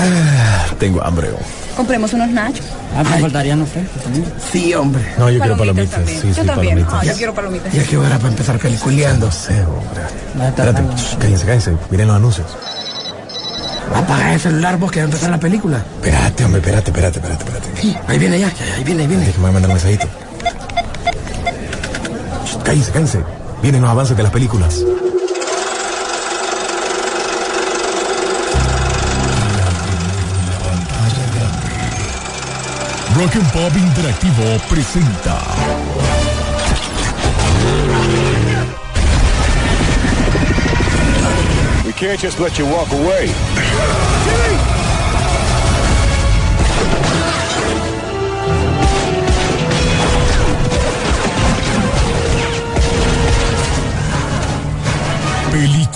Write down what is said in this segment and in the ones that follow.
Ah, tengo hambre. Compremos unos nachos. Ah, me faltarían frescos también. Sí, hombre. No, yo quiero palomitas. también. Sí, yo sí, también. palomitas. Ah, yo quiero palomitas. Ya que hora para empezar peliculeando. No sé, hombre. Estar Espérate, shh, cállense, cállense. Miren los anuncios. Apaga el celular vos que va a empezar la película. Espérate, hombre, espérate, espérate, espérate, espérate. Sí, ahí viene ya, ahí viene, ahí viene. Déjame mandar un mensajito. Shh, Cállense, cállense. Vienen los avances de las películas. Rock and Pop Interactivo presenta. We can't just let you walk away. Peliculeando.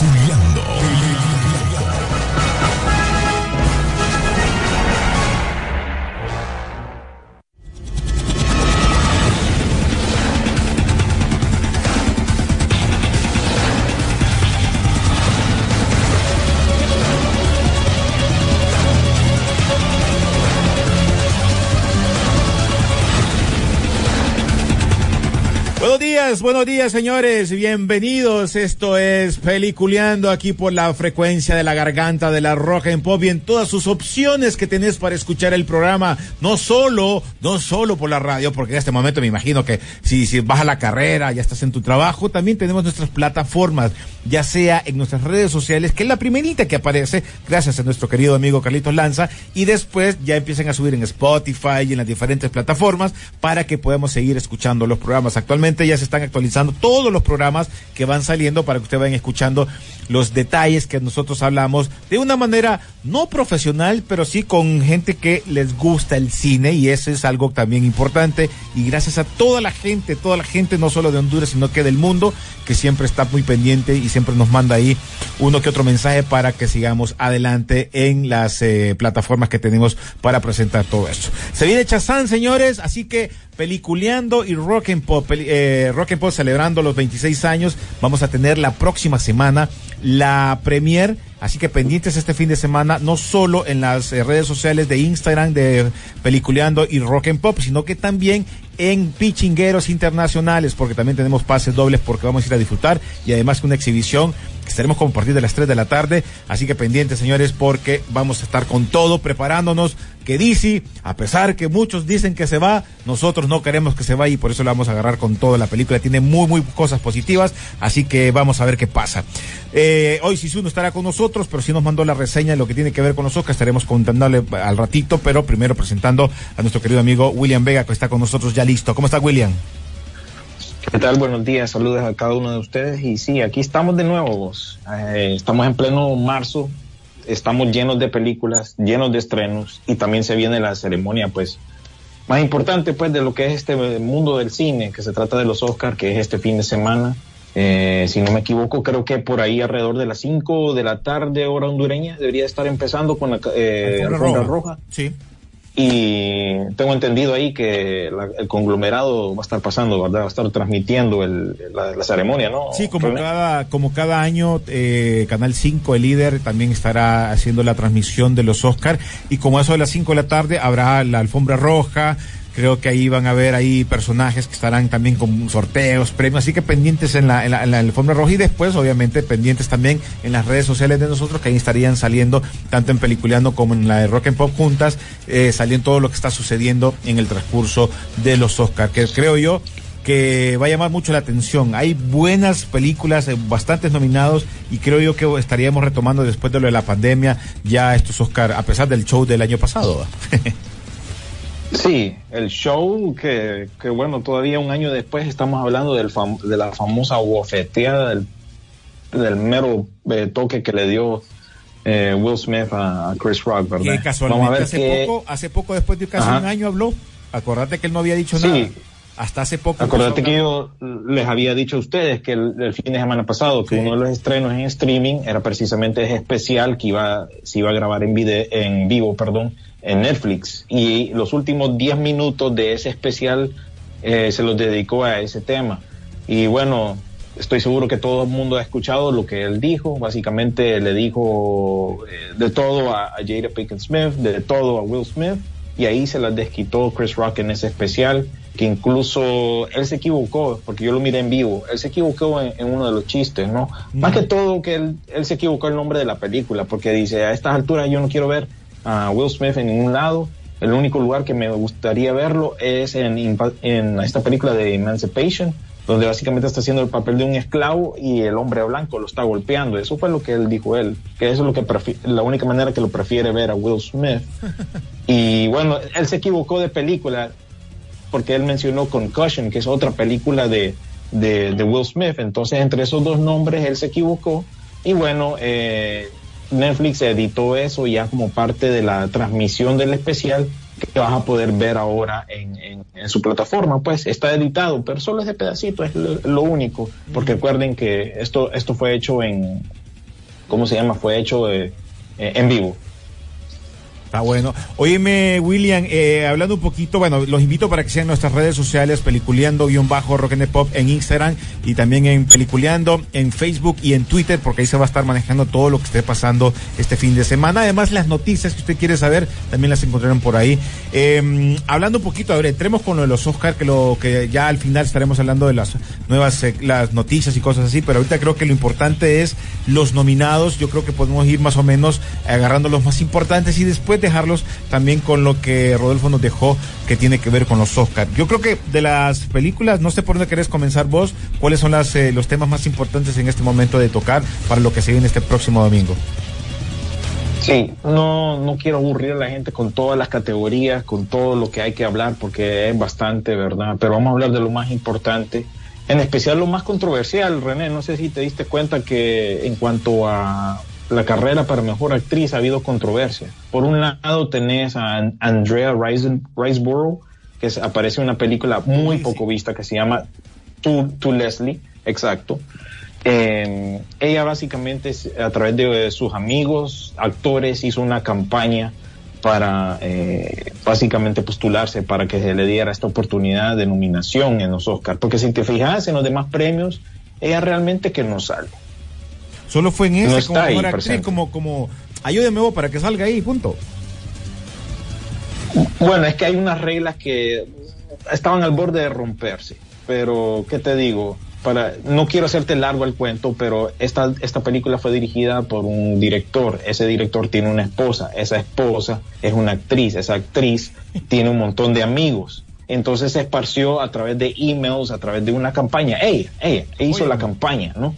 Buenos días señores, bienvenidos. Esto es Peliculeando aquí por la frecuencia de la garganta de la roja en pop y en todas sus opciones que tenés para escuchar el programa. No solo, no solo por la radio, porque en este momento me imagino que si, si vas a la carrera, ya estás en tu trabajo, también tenemos nuestras plataformas, ya sea en nuestras redes sociales, que es la primerita que aparece, gracias a nuestro querido amigo Carlitos Lanza, y después ya empiezan a subir en Spotify y en las diferentes plataformas para que podamos seguir escuchando los programas. Actualmente ya se están actualizando todos los programas que van saliendo para que ustedes vayan escuchando los detalles que nosotros hablamos de una manera no profesional, pero sí con gente que les gusta el cine y eso es algo también importante y gracias a toda la gente, toda la gente no solo de Honduras, sino que del mundo que siempre está muy pendiente y siempre nos manda ahí uno que otro mensaje para que sigamos adelante en las eh, plataformas que tenemos para presentar todo esto. Se viene Chazán, señores, así que peliculeando y rock and pop, eh, rock and pop celebrando los 26 años, vamos a tener la próxima semana la premier, así que pendientes este fin de semana, no solo en las eh, redes sociales de Instagram de Peliculeando y Rock and Pop, sino que también en Pichingueros Internacionales, porque también tenemos pases dobles porque vamos a ir a disfrutar y además una exhibición estaremos como a las 3 de la tarde, así que pendientes señores porque vamos a estar con todo preparándonos que DC, a pesar que muchos dicen que se va, nosotros no queremos que se vaya y por eso la vamos a agarrar con todo. La película tiene muy, muy cosas positivas, así que vamos a ver qué pasa. Eh, hoy Sisu no estará con nosotros, pero sí nos mandó la reseña de lo que tiene que ver con los Oscars. Estaremos contándole al ratito, pero primero presentando a nuestro querido amigo William Vega, que está con nosotros ya listo. ¿Cómo está William? ¿Qué tal? Buenos días, saludos a cada uno de ustedes. Y sí, aquí estamos de nuevo, vos. Eh, estamos en pleno marzo, estamos llenos de películas, llenos de estrenos y también se viene la ceremonia, pues, más importante, pues, de lo que es este mundo del cine, que se trata de los Oscars, que es este fin de semana. Eh, si no me equivoco, creo que por ahí alrededor de las 5 de la tarde, hora hondureña, debería estar empezando con la eh, alfombra roja. Sí. Y tengo entendido ahí que la- el conglomerado va a estar pasando, ¿verdad? Va a estar transmitiendo el- la, la ceremonia, ¿no? Sí, como René? cada, como cada año, eh, Canal 5, el líder, también estará haciendo la transmisión de los Oscar y como eso de las 5 de la tarde habrá la alfombra roja, creo que ahí van a ver ahí personajes que estarán también con sorteos, premios, así que pendientes en la, la, la alfombra roja y después obviamente pendientes también en las redes sociales de nosotros que ahí estarían saliendo tanto en Peliculeando como en la de Rock and Pop juntas, eh, saliendo todo lo que está sucediendo en el transcurso de los Oscar, que creo yo que va a llamar mucho la atención. Hay buenas películas, eh, bastantes nominados y creo yo que estaríamos retomando después de lo de la pandemia ya estos Oscar, a pesar del show del año pasado. Sí, el show que, que, bueno, todavía un año después estamos hablando del fam- de la famosa bofeteada del, del mero eh, toque que le dio eh, Will Smith a, Chris Rock, ¿verdad? que Vamos a casualmente ver hace poco, hace poco después de casi Ajá. un año habló. Acordate que él no había dicho Sí. nada. Hasta hace poco. Acordate que yo les había dicho a ustedes que el, el fin de semana pasado que Sí. uno de los estrenos en streaming era precisamente ese especial que iba se iba a grabar en video en vivo, perdón, en Netflix y los últimos 10 minutos de ese especial eh, se los dedicó a ese tema. Y bueno, estoy seguro que todo el mundo ha escuchado lo que él dijo. Básicamente le dijo eh, de todo a, a Jada Pinkett Smith, de todo a Will Smith, y ahí se las desquitó Chris Rock en ese especial, que incluso él se equivocó, porque yo lo miré en vivo, él se equivocó en, en uno de los chistes, ¿no? Más que todo que él, él se equivocó el nombre de la película, porque dice, a estas alturas yo no quiero ver a Will Smith en ningún lado. El único lugar que me gustaría verlo es en, esta película de Emancipation, donde básicamente está haciendo el papel de un esclavo y el hombre blanco lo está golpeando. Eso fue lo que él dijo él, que eso es lo que prefi- la única manera que lo prefiere ver a Will Smith. Y bueno, él se equivocó de película porque él mencionó Concussion, que es otra película de, de, de Will Smith. Entonces, entre esos dos nombres, él se equivocó. Y bueno, eh, Netflix editó eso ya como parte de la transmisión del especial que vas a poder ver ahora en, en- en su plataforma. Pues está editado, pero solo ese pedacito es lo, lo único. Porque recuerden que esto, esto fue hecho en, ¿cómo se llama? Fue hecho eh, eh, en vivo. Está bueno. Óyeme, William, eh, hablando un poquito, bueno, los invito para que sigan nuestras redes sociales, peliculeando-bajo rock and pop en Instagram y también en peliculeando en Facebook y en Twitter, porque ahí se va a estar manejando todo lo que esté pasando este fin de semana. Además, las noticias que usted quiere saber también las encontrarán por ahí. Eh, hablando un poquito, a ver, entremos con lo de los Oscar, que lo que ya al final estaremos hablando de las nuevas eh, las noticias y cosas así, pero ahorita creo que lo importante es los nominados. Yo creo que podemos ir más o menos agarrando los más importantes y después dejarlos también con lo que Rodolfo nos dejó que tiene que ver con los Oscar. Yo creo que de las películas, no sé por dónde querés comenzar vos, cuáles son las, eh, los temas más importantes en este momento de tocar para lo que se viene este próximo domingo. Sí, no, no quiero aburrir a la gente con todas las categorías, con todo lo que hay que hablar, porque es bastante, ¿verdad? Pero vamos a hablar de lo más importante, en especial lo más controversial, René. No sé si te diste cuenta que en cuanto a la carrera para mejor actriz ha habido controversia. Por un lado tenés a An- Andrea Riseborough, que aparece en una película muy poco vista que se llama To, to Leslie, exacto. Eh, ella básicamente a través de, sus amigos, actores, hizo una campaña para eh, básicamente postularse para que se le diera esta oportunidad de nominación en los Oscars. Porque si te fijas en los demás premios, ella realmente que no sale. Solo fue en ese No como mejor actriz, presente. como, como, ayúdeme vos para que salga ahí, punto. Bueno, es que hay unas reglas que estaban al borde de romperse, pero ¿qué te digo? Para, no quiero hacerte largo el cuento, pero esta, esta película fue dirigida por un director. Ese director tiene una esposa. Esa esposa es una actriz. Esa actriz tiene un montón de amigos. Entonces se esparció a través de emails, a través de una campaña. Ella, ella, hizo la campaña, ¿no?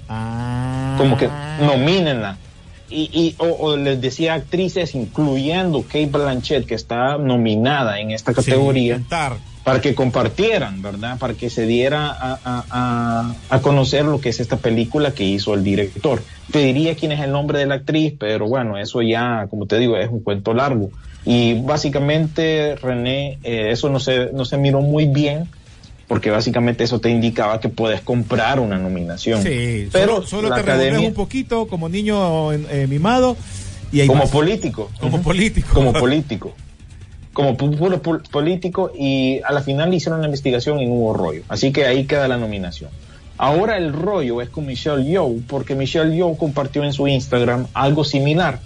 Como que nomínenla. Y, y o, o les decía actrices, incluyendo Kate Blanchett, que está nominada en esta categoría, para que compartieran, ¿verdad? Para que se diera a, a- a- a conocer lo que es esta película que hizo el director. Te diría quién es el nombre de la actriz, pero bueno, eso ya, como te digo, es un cuento largo. Y básicamente, René, eh, eso no se, no se miró muy bien, porque básicamente eso te indicaba que puedes comprar una nominación. Sí, pero solo, te academia, un poquito como niño eh, mimado y ahí como político. Como político. Como político. Como puro político y a la final hicieron la investigación y no hubo rollo. Así que ahí queda la nominación. Ahora el rollo es con Michelle Yeoh, porque Michelle Yeoh compartió en su Instagram algo similar,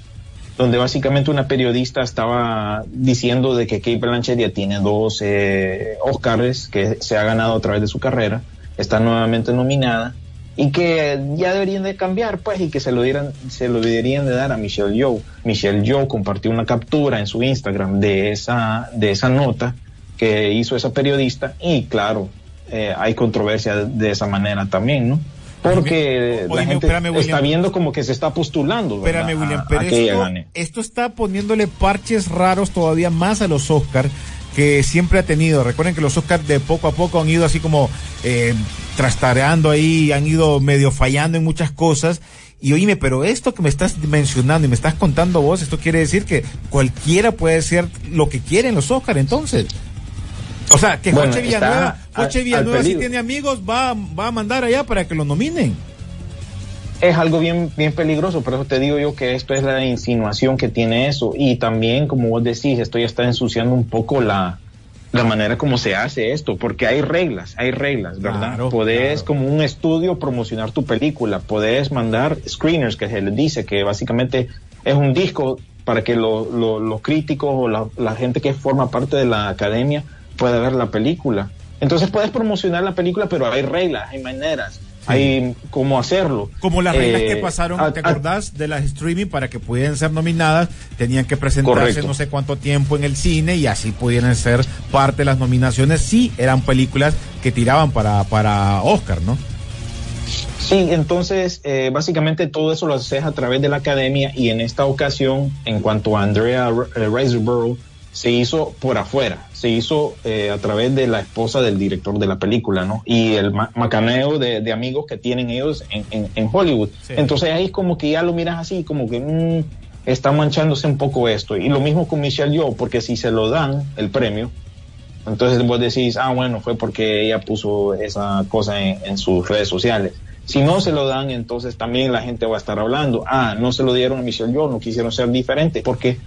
donde básicamente una periodista estaba diciendo de que Kate Blanchett ya tiene dos eh, Oscars que se ha ganado a través de su carrera, está nuevamente nominada y que ya deberían de cambiar, pues, y que se lo dieran, se lo deberían de dar a Michelle Yeoh. Michelle Yeoh compartió una captura en su Instagram de esa, de esa nota que hizo esa periodista y claro, eh, hay controversia de, de esa manera también, ¿no? Porque la gente espérame, está viendo como que se está postulando, ¿verdad? Espérame, William, pero esto, está poniéndole parches raros todavía más a los Oscar que siempre ha tenido. Recuerden que los Oscar de poco a poco han ido así como eh, trastareando ahí, han ido medio fallando en muchas cosas. Y oíme, pero esto que me estás mencionando y me estás contando vos, esto quiere decir que cualquiera puede ser lo que quiere en los Oscar, entonces. O sea, que Bueno, Villanueva, al Villanueva si tiene amigos, va, va a mandar allá para que lo nominen. es algo bien, bien peligroso, por eso te digo yo que esto es la insinuación que tiene eso. Y también, como vos decís, esto ya está ensuciando un poco la, la manera como se hace esto, porque hay reglas, hay reglas, ¿verdad? Claro, podés claro. como un estudio promocionar tu película, podés mandar screeners que se les dice que básicamente es un disco para que lo- lo- los críticos o la, la gente que forma parte de la academia pueda ver la película. Entonces puedes promocionar la película, pero hay reglas, hay maneras, hay cómo hacerlo. Como las reglas Eh, que pasaron, a- ¿te a- acordás? De las streaming para que pudieran ser nominadas, tenían que presentarse Correcto. no sé cuánto tiempo en el cine y así pudieran ser parte de las nominaciones. Sí, eran películas que tiraban para, para Oscar, ¿no? Sí, entonces eh, básicamente todo eso lo haces a través de la academia y en esta ocasión, en cuanto a Andrea eh, Riseborough, se hizo por afuera, se hizo eh, a través de la esposa del director de la película, ¿no? Y el ma- macaneo de, de amigos que tienen ellos en, en- en Hollywood. Sí. Entonces ahí es como que ya lo miras así, como que mm, está manchándose un poco esto. Y lo mismo con Michelle Yeoh, porque si se lo dan el premio, entonces vos decís, ah, bueno, fue porque ella puso esa cosa en, en sus redes sociales. Si no se lo dan, entonces también la gente va a estar hablando, ah, no se lo dieron a Michelle Yeoh, no quisieron ser diferentes, porque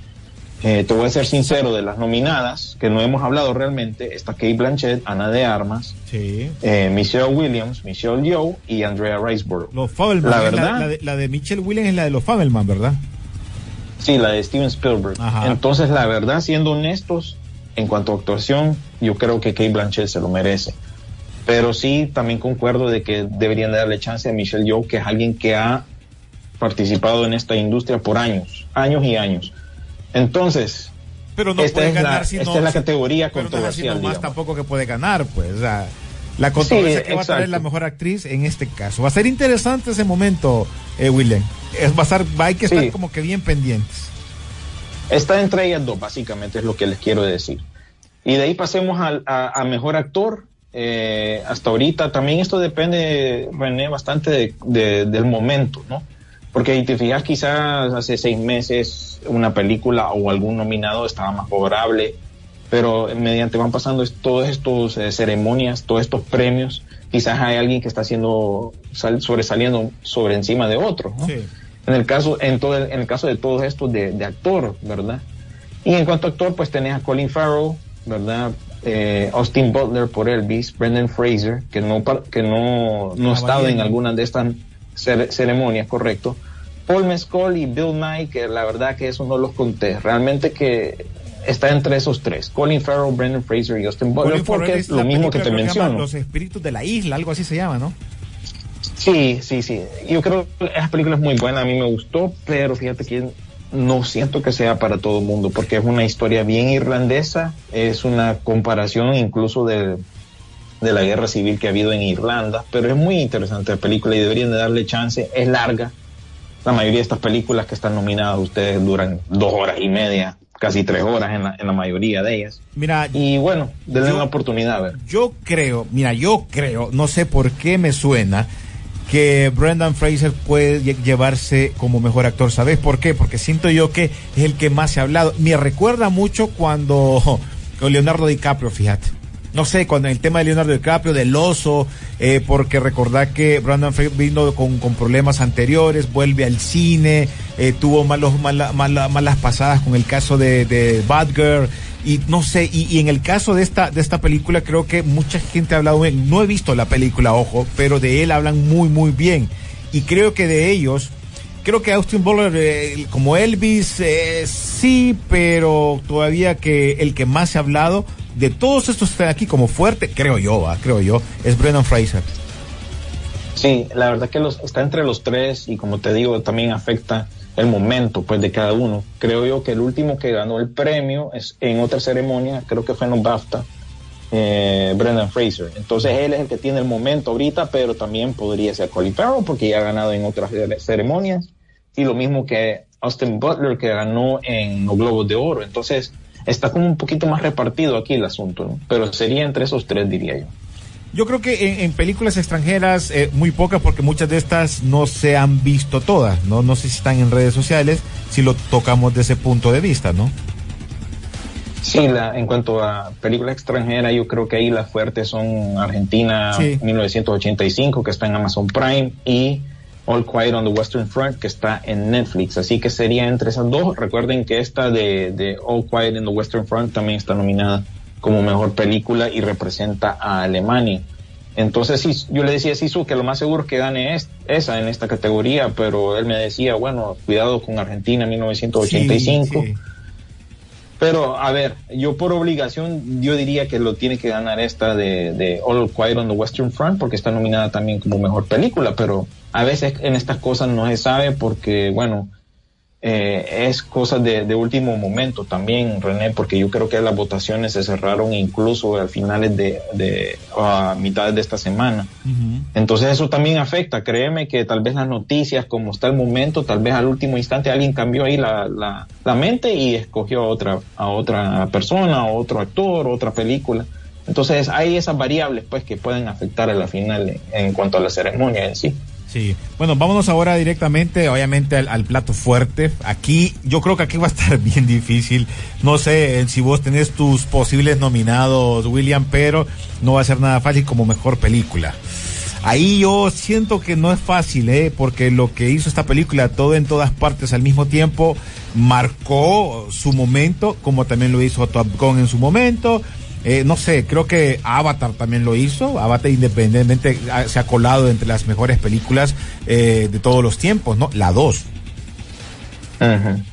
eh, te voy a ser sincero, de las nominadas, que no hemos hablado realmente, está Kate Blanchett, Ana de Armas, Sí. eh, Michelle Williams, Michelle Yeoh y Andrea Riseborough. Los Fabelman. La verdad- La, de, la de Michelle Williams es la de los Fabelman, ¿verdad? Sí, la de Steven Spielberg. Ajá. Entonces, la verdad, siendo honestos, en cuanto a actuación, yo creo que Kate Blanchett se lo merece. Pero sí, también concuerdo de que deberían darle chance a Michelle Yeoh, que es alguien que ha participado en esta industria por años, años y años. Entonces, Pero no Esta puede es la- ganar si esta no. es la categoría pero no controversial, nomás digamos. tampoco que puede ganar, pues. o sea, la controversia Sí, que va a traer la mejor actriz en este caso. Va a ser interesante ese momento, eh, William. Es, va a estar, hay que estar Sí. como que bien pendientes. Está entre ellas dos, básicamente es lo que les quiero decir. Y de ahí pasemos al- a, a mejor actor. Eh, hasta ahorita también esto depende, René, bastante de- de- del momento, ¿no? Porque si te fijas, quizás hace seis meses una película o algún nominado estaba más favorable, pero mediante van pasando todas estas eh, ceremonias, todos estos premios, quizás hay alguien que está haciendo sal- sobresaliendo sobre encima de otro, ¿no? Sí. En el caso, en todo el, en el caso de todos estos de, de actor, ¿verdad? Y en cuanto a actor, pues tenés a Colin Farrell, ¿verdad? Eh, Austin Butler por Elvis, Brendan Fraser, que no, que no, no ha estado en alguna de estas ceremonias, correcto. Paul Mescal y Bill Nye, que la verdad que eso no los conté. Realmente que está entre esos tres. Colin Farrell, Brendan Fraser y Austin Butler, porque es lo mismo que te menciono. Los espíritus de la isla, algo así se llama, ¿no? Sí, sí, sí. Yo creo que esa película es muy buena, a mí me gustó, pero fíjate que no siento que sea para todo el mundo, porque es una historia bien irlandesa, es una comparación incluso de, de la guerra civil que ha habido en Irlanda, pero es muy interesante la película y deberían de darle chance, es larga. La mayoría de estas películas que están nominadas ustedes duran dos horas y media, casi tres horas en la, en la mayoría de ellas. Mira, Y bueno, denle Yo- una oportunidad a ver. yo creo, mira, yo creo, no sé por qué me suena que Brendan Fraser puede lle- llevarse como mejor actor. ¿Sabes por qué? Porque siento yo que es el que más se ha hablado. Me recuerda mucho cuando con Leonardo DiCaprio, fíjate. No sé, cuando el tema de Leonardo DiCaprio, del oso, eh, porque recordar que Brandon Fraser vino con, con problemas anteriores, vuelve al cine, eh, tuvo malos, mala- mala- malas pasadas con el caso de, de y no sé, y, en el caso de esta, de esta película creo que mucha gente ha hablado, bien. no he visto la película, ojo, pero de él hablan muy, muy bien. Y creo que de ellos, creo que Austin Butler, eh, como Elvis, eh, sí, pero todavía que el que más se ha hablado de todos estos que aquí como fuerte, creo yo, ah, creo yo, es Brendan Fraser. Sí, la verdad que los, está entre los tres y como te digo, también afecta el momento pues de cada uno. Creo yo que el último que ganó el premio es en otra ceremonia, creo que fue en los BAFTA, eh, Brendan Fraser. Entonces él es el que tiene el momento ahorita, pero también podría ser Colin Farrell porque ya ha ganado en otras cere- ceremonias y lo mismo que Austin Butler que ganó en los Globos de Oro. Entonces está como un poquito más repartido aquí el asunto, ¿no? pero sería entre esos tres diría yo. Yo creo que en, en películas extranjeras, eh, muy pocas, porque muchas de estas no se han visto todas, ¿no? No sé si están en redes sociales, si lo tocamos desde ese punto de vista, ¿no? Sí, la, en cuanto a película extranjera, yo creo que ahí las fuertes son Argentina Sí. 1985, que está en Amazon Prime, y All Quiet on the Western Front, que está en Netflix. Así que sería entre esas dos. Recuerden que esta de, de All Quiet on the Western Front también está nominada como mejor película y representa a Alemania. Entonces, sí, yo le decía a Sisu que lo más seguro es que gane es, esa en esta categoría, pero él me decía, bueno, cuidado con Argentina en 1985. Sí, sí. Pero, a ver, yo por obligación, yo diría que lo tiene que ganar esta de, de All Quiet on the Western Front, porque está nominada también como mejor película, pero a veces en estas cosas no se sabe porque, bueno, eh, es cosas de, de, último momento también, René, porque yo creo que las votaciones se cerraron incluso a finales de, de a mitad de esta semana. Uh -huh. Entonces eso también afecta, créeme que tal vez las noticias, como está el momento, tal vez al último instante alguien cambió ahí la, la, la mente y escogió a otra, a otra persona, a otro actor, otra película. Entonces hay esas variables pues que pueden afectar a la final en, en cuanto a la ceremonia en sí. Sí, bueno, vámonos ahora directamente, obviamente, al, plato fuerte. Aquí, yo creo que aquí va a estar bien difícil. No sé si vos tenés tus posibles nominados, William, pero no va a ser nada fácil como mejor película. Ahí yo siento que no es fácil, ¿eh? porque lo que hizo esta película, todo en todas partes al mismo tiempo, marcó su momento, como también lo hizo Top Gun en su momento, eh, no sé, creo que Avatar también lo hizo. Avatar independientemente se ha colado entre las mejores películas eh, de todos los tiempos, ¿no? La 2. Uh -huh.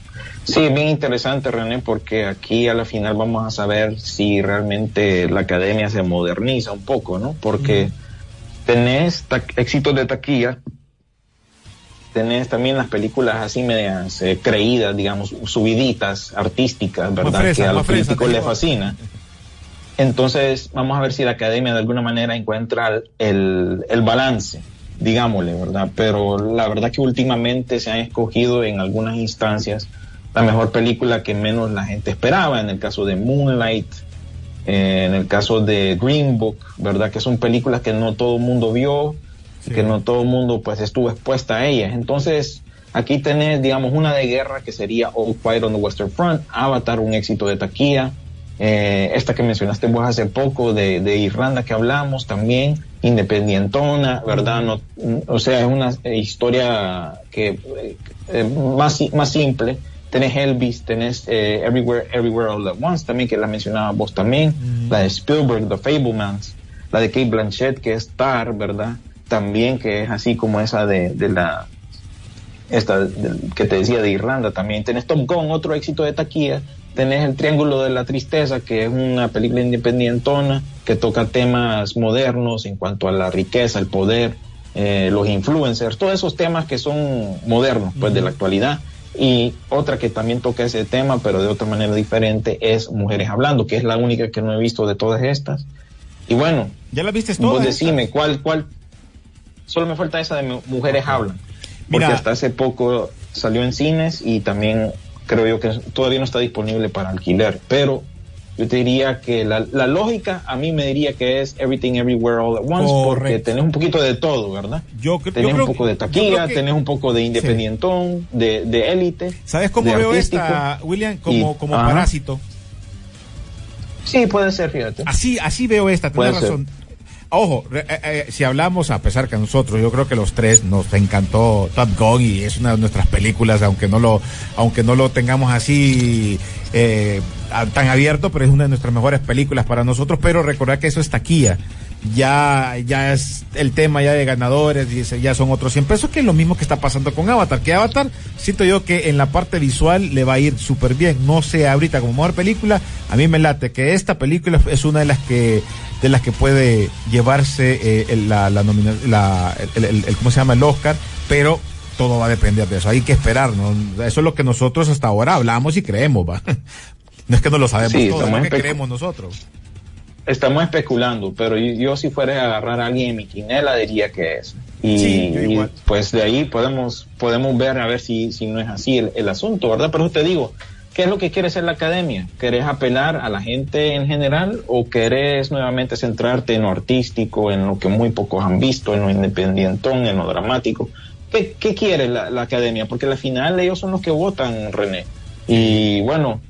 Sí, bien interesante, René, porque aquí a la final vamos a saber si realmente la academia se moderniza un poco, ¿no? Porque uh -huh. tenés éxitos de taquilla, tenés también las películas así medias eh, creídas, digamos, subiditas, artísticas, ¿verdad? Fresa, que a los críticos les fascina. Entonces, vamos a ver si la academia de alguna manera encuentra el, el, balance, digámosle, ¿verdad? Pero la verdad que últimamente se han escogido en algunas instancias la mejor película que menos la gente esperaba, en el caso de Moonlight, eh, en el caso de Green Book, ¿verdad? Que son películas que no todo el mundo vio, sí. que no todo el mundo pues estuvo expuesta a ellas. Entonces, aquí tenés, digamos, una de guerra que sería All Quiet on the Western Front, Avatar, un éxito de taquilla, eh, esta que mencionaste vos hace poco de, de, Irlanda que hablamos también, independientona, ¿verdad? No, o sea, es una historia que eh, más, más simple. Tenés Elvis, tenés eh, Everywhere, Everywhere All at Once también, que la mencionaba vos también, mm. la de Spielberg, The Fablemans, la de Kate Blanchett, que es Star, ¿verdad? También que es así como esa de, de la, esta de, que te decía de Irlanda también. Tenés Top Gun, otro éxito de taquilla, tenés el Triángulo de la Tristeza, que es una película independientona que toca temas modernos en cuanto a la riqueza, el poder, eh, los influencers, todos esos temas que son modernos, pues, uh -huh. de la actualidad. Y otra que también toca ese tema, pero de otra manera diferente, es Mujeres Hablando, que es la única que no he visto de todas estas. Y bueno, ¿ya la viste todas? Vos decime, ¿cuál, cuál? Solo me falta esa de Mujeres. Hablan. Porque Mira, hasta hace poco salió en cines y también creo yo que todavía no está disponible para alquiler, pero yo te diría que la, la lógica a mí me diría que es Everything Everywhere All at Once, Correcto. porque tenés un poquito de todo, ¿verdad? Yo, tenés yo creo un poco de taquilla, que, tenés un poco de independientón, sí. de, de élite. ¿Sabes cómo veo artístico? esta, William? Como, y, como parásito. Sí, puede ser, fíjate. Así, así veo esta, tienes razón. Ser. Ojo, eh, eh, si hablamos, a pesar que a nosotros, yo creo que los tres nos encantó Top Gun y es una de nuestras películas, aunque no lo, aunque no lo tengamos así eh, tan abierto, pero es una de nuestras mejores películas para nosotros. Pero recordar que eso es taquilla. Ya, ya es el tema ya de ganadores, y ya son otros 100 pesos, que es lo mismo que está pasando con Avatar. Que Avatar, siento yo que en la parte visual le va a ir súper bien. No sé ahorita como mejor película, a mí me late que esta película es una de las que de las que puede llevarse eh, la, la, nomina, la el, el, el, ¿cómo se llama? El Oscar, pero todo va a depender de eso. Hay que esperar, ¿no? Eso es lo que nosotros hasta ahora hablamos y creemos, ¿va? No es que no lo sabemos sí, todo, es lo que creemos nosotros. Estamos especulando, pero yo, si fuera a agarrar a alguien en mi quinela diría que es. Y, sí, y pues de ahí podemos, podemos ver a ver si, si no es así el, el asunto, ¿verdad? Pero te digo, ¿Qué es lo que quiere hacer la academia? ¿Querés apelar a la gente en general o querés nuevamente centrarte en lo artístico, en lo que muy pocos han visto, en lo independientón, en lo dramático? ¿Qué, qué quiere la, la, academia? Porque al final ellos son los que votan, René. Y bueno,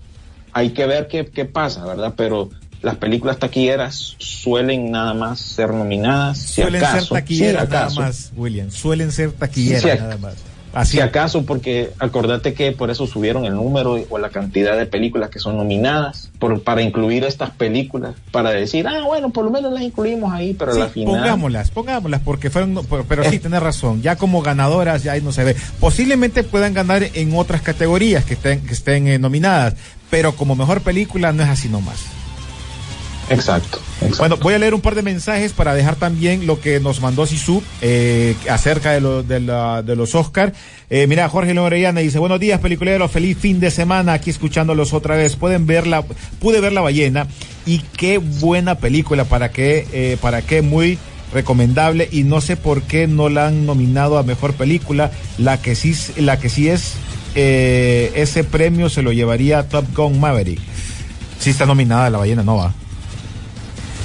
hay que ver qué, qué pasa, ¿verdad? Pero las películas taquilleras suelen nada más ser nominadas. Si suelen acaso, ser taquilleras si acaso, nada más, William. Suelen ser taquilleras si nada más. Así. Si acaso, porque acordate que por eso subieron el número o la cantidad de películas que son nominadas, por, para incluir estas películas, para decir, ah, bueno, por lo menos las incluimos ahí, pero Sí, a la final. pongámoslas, pongámoslas, porque fueron, pero, pero sí, tenés razón, ya como ganadoras ya ahí no se ve. Posiblemente puedan ganar en otras categorías que estén, que estén eh, nominadas, pero como mejor película no es así nomás. Exacto, exacto. Bueno, voy a leer un par de mensajes para dejar también lo que nos mandó Sisu eh, acerca de, lo- de, la- de los Oscar. Eh, mira, Jorge León Orellana dice, buenos días, peliculeros, feliz fin de semana, aquí escuchándolos otra vez. Pueden verla, pude ver La Ballena y qué buena película, para qué, eh, para qué muy recomendable y no sé por qué no la han nominado a mejor película. La que sí, la que sí es, eh, ese premio se lo llevaría Top Gun Maverick. Sí está nominada La Ballena, no va.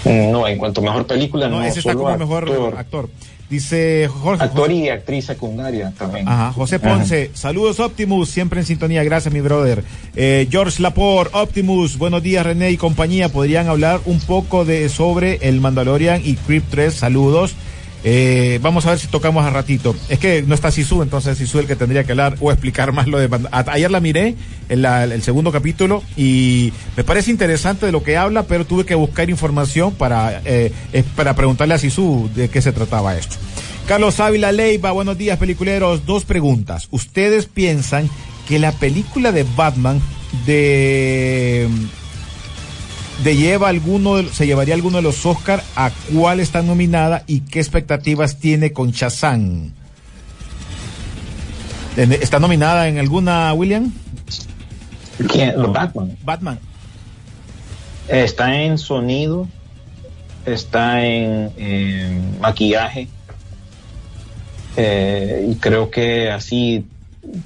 No, en cuanto a mejor película, no, No, ese está como mejor actor, actor. Dice Jorge. actor y actriz secundaria también. Ajá, José Ponce, saludos Optimus, siempre en sintonía, gracias mi brother. Eh, George Lapor, Optimus, buenos días René y compañía, podrían hablar un poco de sobre el Mandalorian y Creep 3, saludos. Eh, vamos a ver si tocamos a ratito. Es que no está Sisu, entonces Sisu el que tendría que hablar o explicar más lo de Ayer la miré, en el segundo capítulo, y me parece interesante de lo que habla, pero tuve que buscar información para, eh, para preguntarle a Sisu de qué se trataba esto. Carlos Ávila Leiva, buenos días, peliculeros. Dos preguntas. ¿Ustedes piensan que la película de Batman de de lleva alguno de- se llevaría alguno de los Oscar a cuál está nominada y qué expectativas tiene con Shazam? ¿Está nominada en alguna, William? ¿Quién? Batman. Batman. Está en sonido, está en, en maquillaje, eh, y creo que así,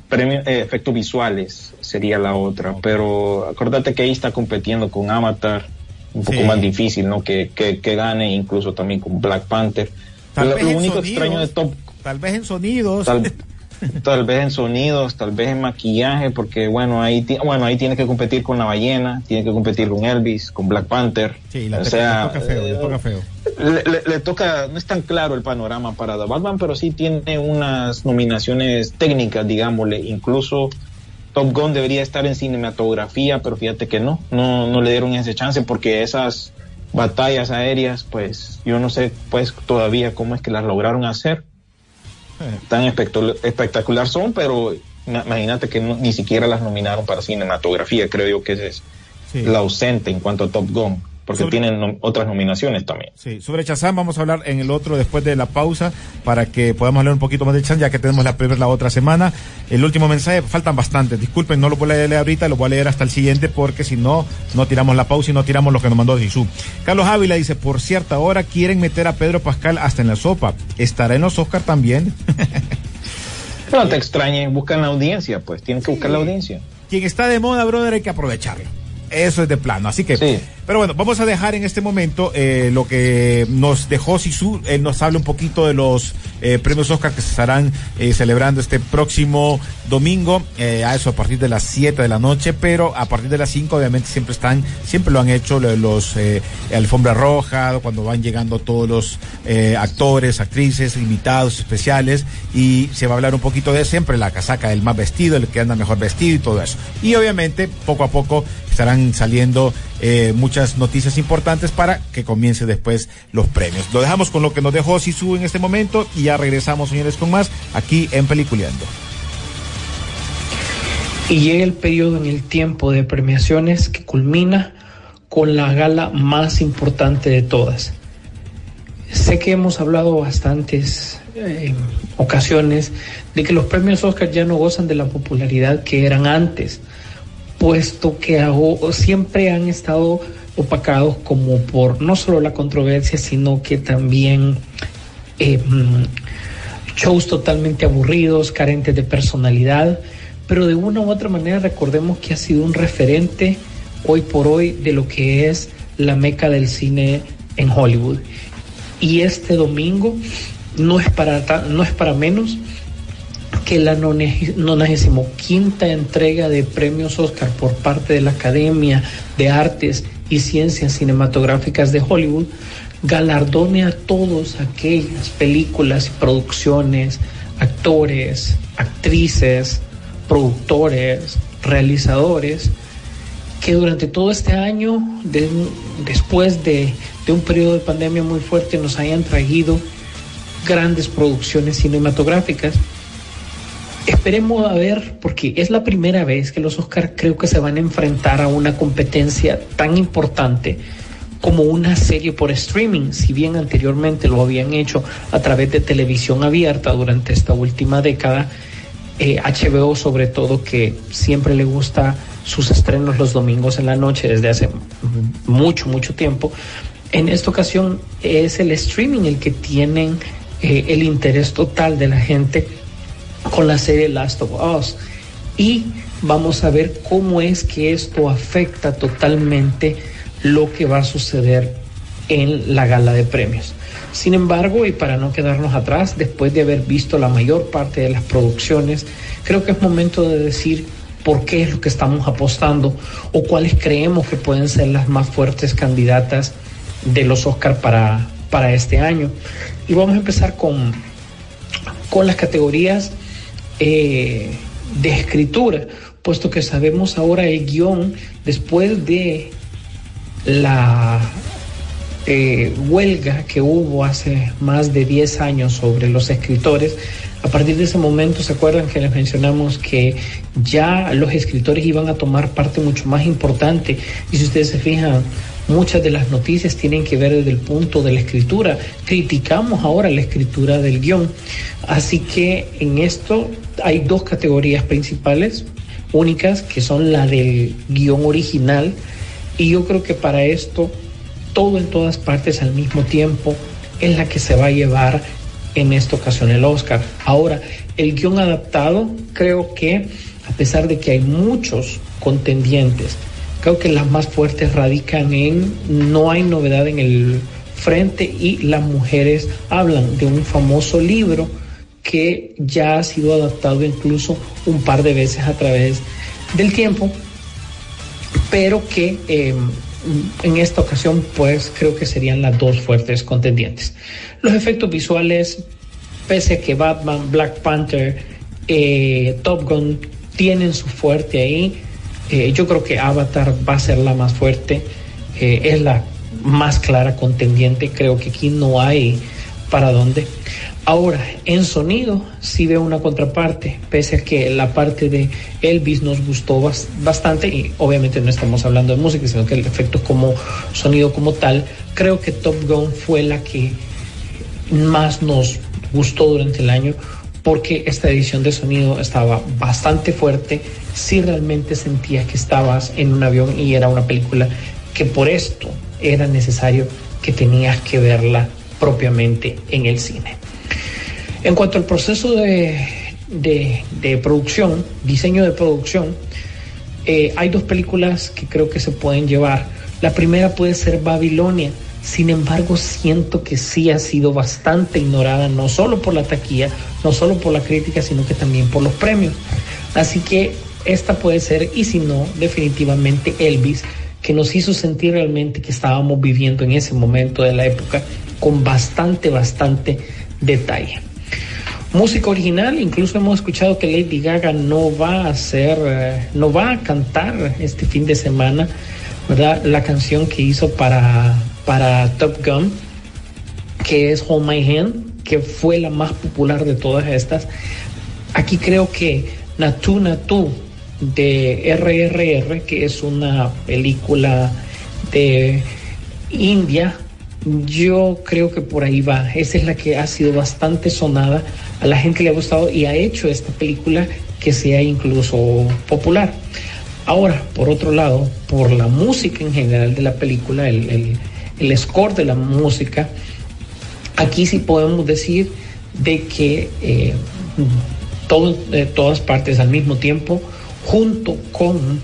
premio, eh, efectos visuales sería la otra, pero acuérdate que ahí está compitiendo con Avatar, un poco más difícil, ¿no? Que, que, que gane incluso también con Black Panther. Tal lo vez lo en único sonidos. extraño de Top Tal vez en sonidos. tal, tal vez en sonidos, tal vez en maquillaje, porque bueno, ahí bueno, ahí tiene que competir con la ballena, tiene que competir con Elvis, con Black Panther. Sí, la o le sea, toca feo, le toca feo. le, le- le toca, no es tan claro el panorama para The Batman, pero sí tiene unas nominaciones técnicas, digámosle, incluso Top Gun debería estar en cinematografía, pero fíjate que no, no, no le dieron ese chance porque esas batallas aéreas, pues yo no sé pues todavía cómo es que las lograron hacer tan espectacular, son, pero ima- imagínate que no- ni siquiera las nominaron para cinematografía, creo yo que es Sí. la ausente en cuanto a Top Gun, porque Sobre- tienen otras nominaciones también. Sí, sobre Chazam vamos a hablar en el otro después de la pausa para que podamos hablar un poquito más de Chazam ya que tenemos la primera la otra semana. El último mensaje, faltan bastantes, disculpen, no lo voy a leer ahorita, lo voy a leer hasta el siguiente porque si no, no tiramos la pausa y no tiramos lo que nos mandó Jesús. Carlos Ávila dice, por cierta hora quieren meter a Pedro Pascal hasta en la sopa. ¿Estará en los Oscar también? No te extrañes, buscan la audiencia, pues tienen que buscar la audiencia. Quien está de moda, brother, hay que aprovecharlo. Eso es de plano. Así que, Sí. Pero bueno, vamos a dejar en este momento eh, lo que nos dejó Sisu. Él nos habla un poquito de los eh, premios Oscar que se estarán eh, celebrando este próximo domingo, a eso a partir de las 7 de la noche, pero a partir de las 5 obviamente siempre están, siempre lo han hecho los alfombra roja, cuando van llegando todos los actores, actrices, invitados especiales y se va a hablar un poquito de siempre la casaca del más vestido, el que anda mejor vestido y todo eso. Y obviamente poco a poco estarán saliendo eh, muchas noticias importantes para que comience después los premios. Lo dejamos con lo que nos dejó Sisu en este momento y ya regresamos, señores, con más aquí en Peliculeando. y llega el periodo en el tiempo de premiaciones que culmina con la gala más importante de todas. Sé que hemos hablado bastantes eh, ocasiones de que los premios Oscar ya no gozan de la popularidad que eran antes, puesto que siempre han estado opacados como por no solo la controversia, sino que también eh, mm, shows totalmente aburridos, carentes de personalidad, pero de una u otra manera recordemos que ha sido un referente hoy por hoy de lo que es la meca del cine en Hollywood. Y este domingo no es para, no es para menos que la 95 entrega de premios Oscar por parte de la Academia de Artes y Ciencias Cinematográficas de Hollywood galardone a todas aquellas películas producciones actores, actrices, productores, realizadores, que durante todo este año, de, después de, de un periodo de pandemia muy fuerte, nos hayan traído grandes producciones cinematográficas. Esperemos a ver, porque es la primera vez que los Oscars creo que se van a enfrentar a una competencia tan importante como una serie por streaming, si bien anteriormente lo habían hecho a través de televisión abierta durante esta última década, eh, HBO sobre todo que siempre le gusta sus estrenos los domingos en la noche desde hace mucho, mucho tiempo. En esta ocasión es el streaming el que tienen eh, el interés total de la gente con la serie Last of Us. Y vamos a ver cómo es que esto afecta totalmente lo que va a suceder en la gala de premios. Sin embargo, y para no quedarnos atrás, después de haber visto la mayor parte de las producciones, creo que es momento de decir por qué es lo que estamos apostando o cuáles creemos que pueden ser las más fuertes candidatas de los Oscar para, para este año. Y vamos a empezar con, con las categorías eh, de escritura, puesto que sabemos ahora el guion después de la eh, huelga que hubo hace más de 10 años sobre los escritores. A partir de ese momento, ¿se acuerdan que les mencionamos que ya los escritores iban a tomar parte mucho más importante? Y si ustedes se fijan, muchas de las noticias tienen que ver desde el punto de la escritura. Criticamos ahora la escritura del guion. Así que en esto hay dos categorías principales, únicas, que son la del guion original, y yo creo que para esto, todo en todas partes al mismo tiempo es la que se va a llevar en esta ocasión el Oscar. Ahora, el guion adaptado, creo que a pesar de que hay muchos contendientes, creo que las más fuertes radican en no hay novedad en el frente y las mujeres hablan de un famoso libro que ya ha sido adaptado incluso un par de veces a través del tiempo pero que eh, en esta ocasión pues creo que serían las dos fuertes contendientes. Los efectos visuales, pese a que Batman, Black Panther, eh, Top Gun tienen su fuerte ahí, eh, yo creo que Avatar va a ser la más fuerte, es la más clara contendiente, creo que aquí no hay para dónde. Ahora, en sonido sí veo una contraparte, pese a que la parte de Elvis nos gustó bastante y obviamente no estamos hablando de música, sino que el efecto como sonido como tal, creo que Top Gun fue la que más nos gustó durante el año porque esta edición de sonido estaba bastante fuerte, si realmente sentías que estabas en un avión y era una película que por esto era necesario que tenías que verla propiamente en el cine. En cuanto al proceso de, de, producción, diseño de producción, eh, hay dos películas que creo que se pueden llevar. La primera puede ser Babilonia, sin embargo siento que sí ha sido bastante ignorada, no solo por la taquilla, no solo por la crítica, sino que también por los premios. Así que esta puede ser, y si no, definitivamente Elvis, que nos hizo sentir realmente que estábamos viviendo en ese momento de la época con bastante, bastante detalle. Música original, incluso hemos escuchado que Lady Gaga no va a hacer, eh, no va a cantar este fin de semana, ¿verdad? La canción que hizo para, para Top Gun, que es Hold My Hand, que fue la más popular de todas estas. Aquí creo que Natu Natu de RRR, que es una película de India, yo creo que por ahí va. Esa es la que ha sido bastante sonada. A la gente le ha gustado y ha hecho esta película que sea incluso popular. Ahora, por otro lado, por la música en general de la película, el, score de la música, aquí sí podemos decir de que eh, todas partes al mismo tiempo, junto con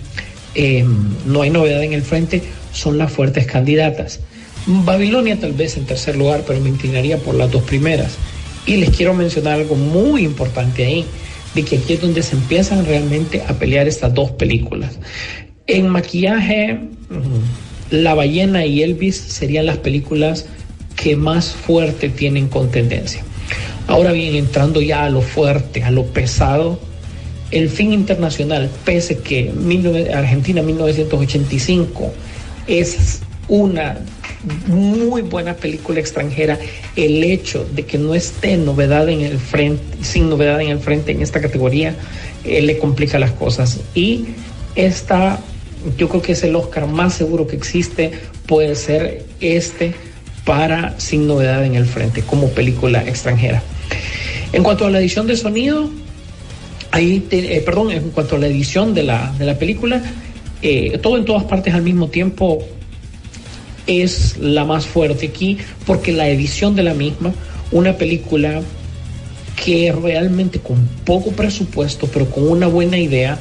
eh, No hay novedad en el frente, son las fuertes candidatas. Babilonia tal vez en tercer lugar, pero me inclinaría por las dos primeras. Y les quiero mencionar algo muy importante ahí, de que aquí es donde se empiezan realmente a pelear estas dos películas. En maquillaje, La ballena y Elvis serían las películas que más fuerte tienen con tendencia. Ahora bien, entrando ya a lo fuerte, a lo pesado, el fin internacional, pese que Argentina 1985 es una muy buena película extranjera, el hecho de que no esté novedad en el frente, sin novedad en el frente en esta categoría, eh, le complica las cosas. Y esta, yo creo que es el Oscar más seguro que existe, puede ser este para Sin novedad en el frente, como película extranjera. En cuanto a la edición de sonido, ahí, eh, perdón, en cuanto a la edición de la, de la película, eh, todo en todas partes al mismo tiempo es la más fuerte aquí, porque la edición de la misma, una película que realmente con poco presupuesto, pero con una buena idea,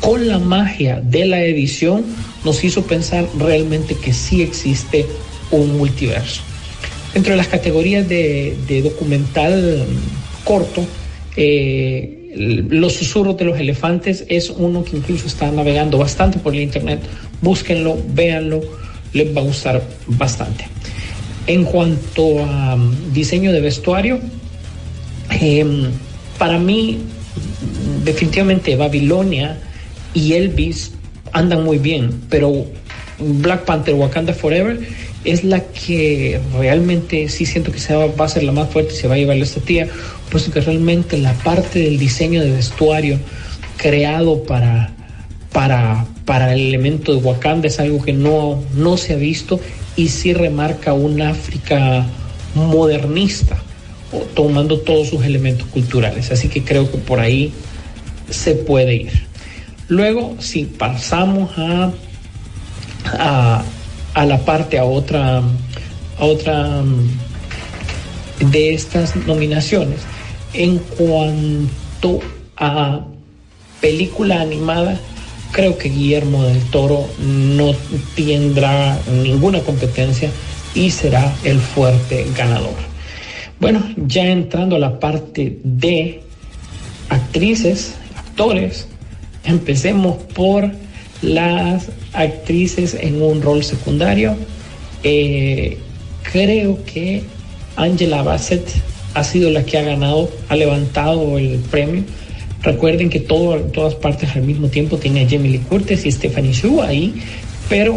con la magia de la edición, nos hizo pensar realmente que sí existe un multiverso. Dentro de las categorías de, documental corto, eh, Los susurros de los elefantes es uno que incluso está navegando bastante por el internet. Búsquenlo, véanlo les va a gustar bastante. En cuanto a um, diseño de vestuario, em, para mí definitivamente Babilonia y Elvis andan muy bien, pero Black Panther Wakanda Forever es la que realmente sí siento que se va, a ser la más fuerte y se va a llevar la estatua, puesto que realmente la parte del diseño de vestuario creado para, para, para el elemento de Wakanda es algo que no, no se ha visto y sí remarca un África modernista, tomando todos sus elementos culturales. Así que creo que por ahí se puede ir. Luego, si pasamos a, a, la parte, a otra, a otra mm, de estas nominaciones, en cuanto a película animada, creo que Guillermo del Toro no tendrá ninguna competencia y será el fuerte ganador. Bueno, ya entrando a la parte de actrices, actores, empecemos por las actrices en un rol secundario. Eh, creo que Angela Bassett ha sido la que ha ganado, ha levantado el premio Recuerden que todo, todas partes al mismo tiempo tiene a Jamie Lee Curtis y Stephanie Shu ahí, pero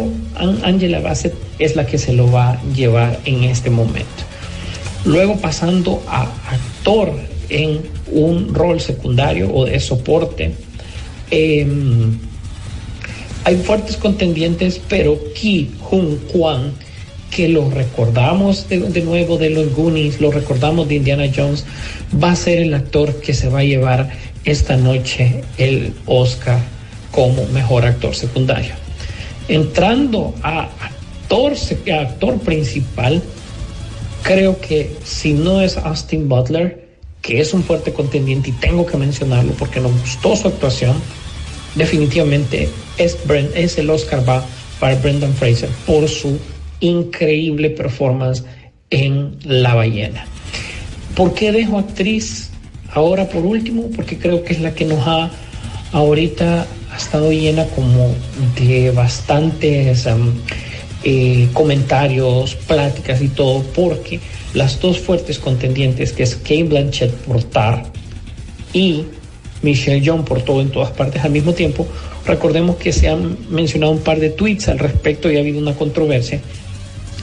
Angela Bassett es la que se lo va a llevar en este momento. Luego pasando a actor en un rol secundario o de soporte. Em, hay fuertes contendientes, pero Ki Hun Kwan, que lo recordamos de, de, nuevo de los Goonies, lo recordamos de Indiana Jones, va a ser el actor que se va a llevar esta noche el Oscar como mejor actor secundario. Entrando a actor, actor principal, creo que si no es Austin Butler, que es un fuerte contendiente y tengo que mencionarlo porque nos gustó su actuación, definitivamente es, el Oscar va para Brendan Fraser por su increíble performance en La ballena. ¿Por qué dejo actriz? Ahora por último, porque creo que es la que nos ha ahorita ha estado llena como de bastantes eh, comentarios, pláticas y todo, porque las dos fuertes contendientes, que es Kate Blanchett por Tar y Michelle Young por todo en todas partes al mismo tiempo, recordemos que se han mencionado un par de tweets al respecto y ha habido una controversia,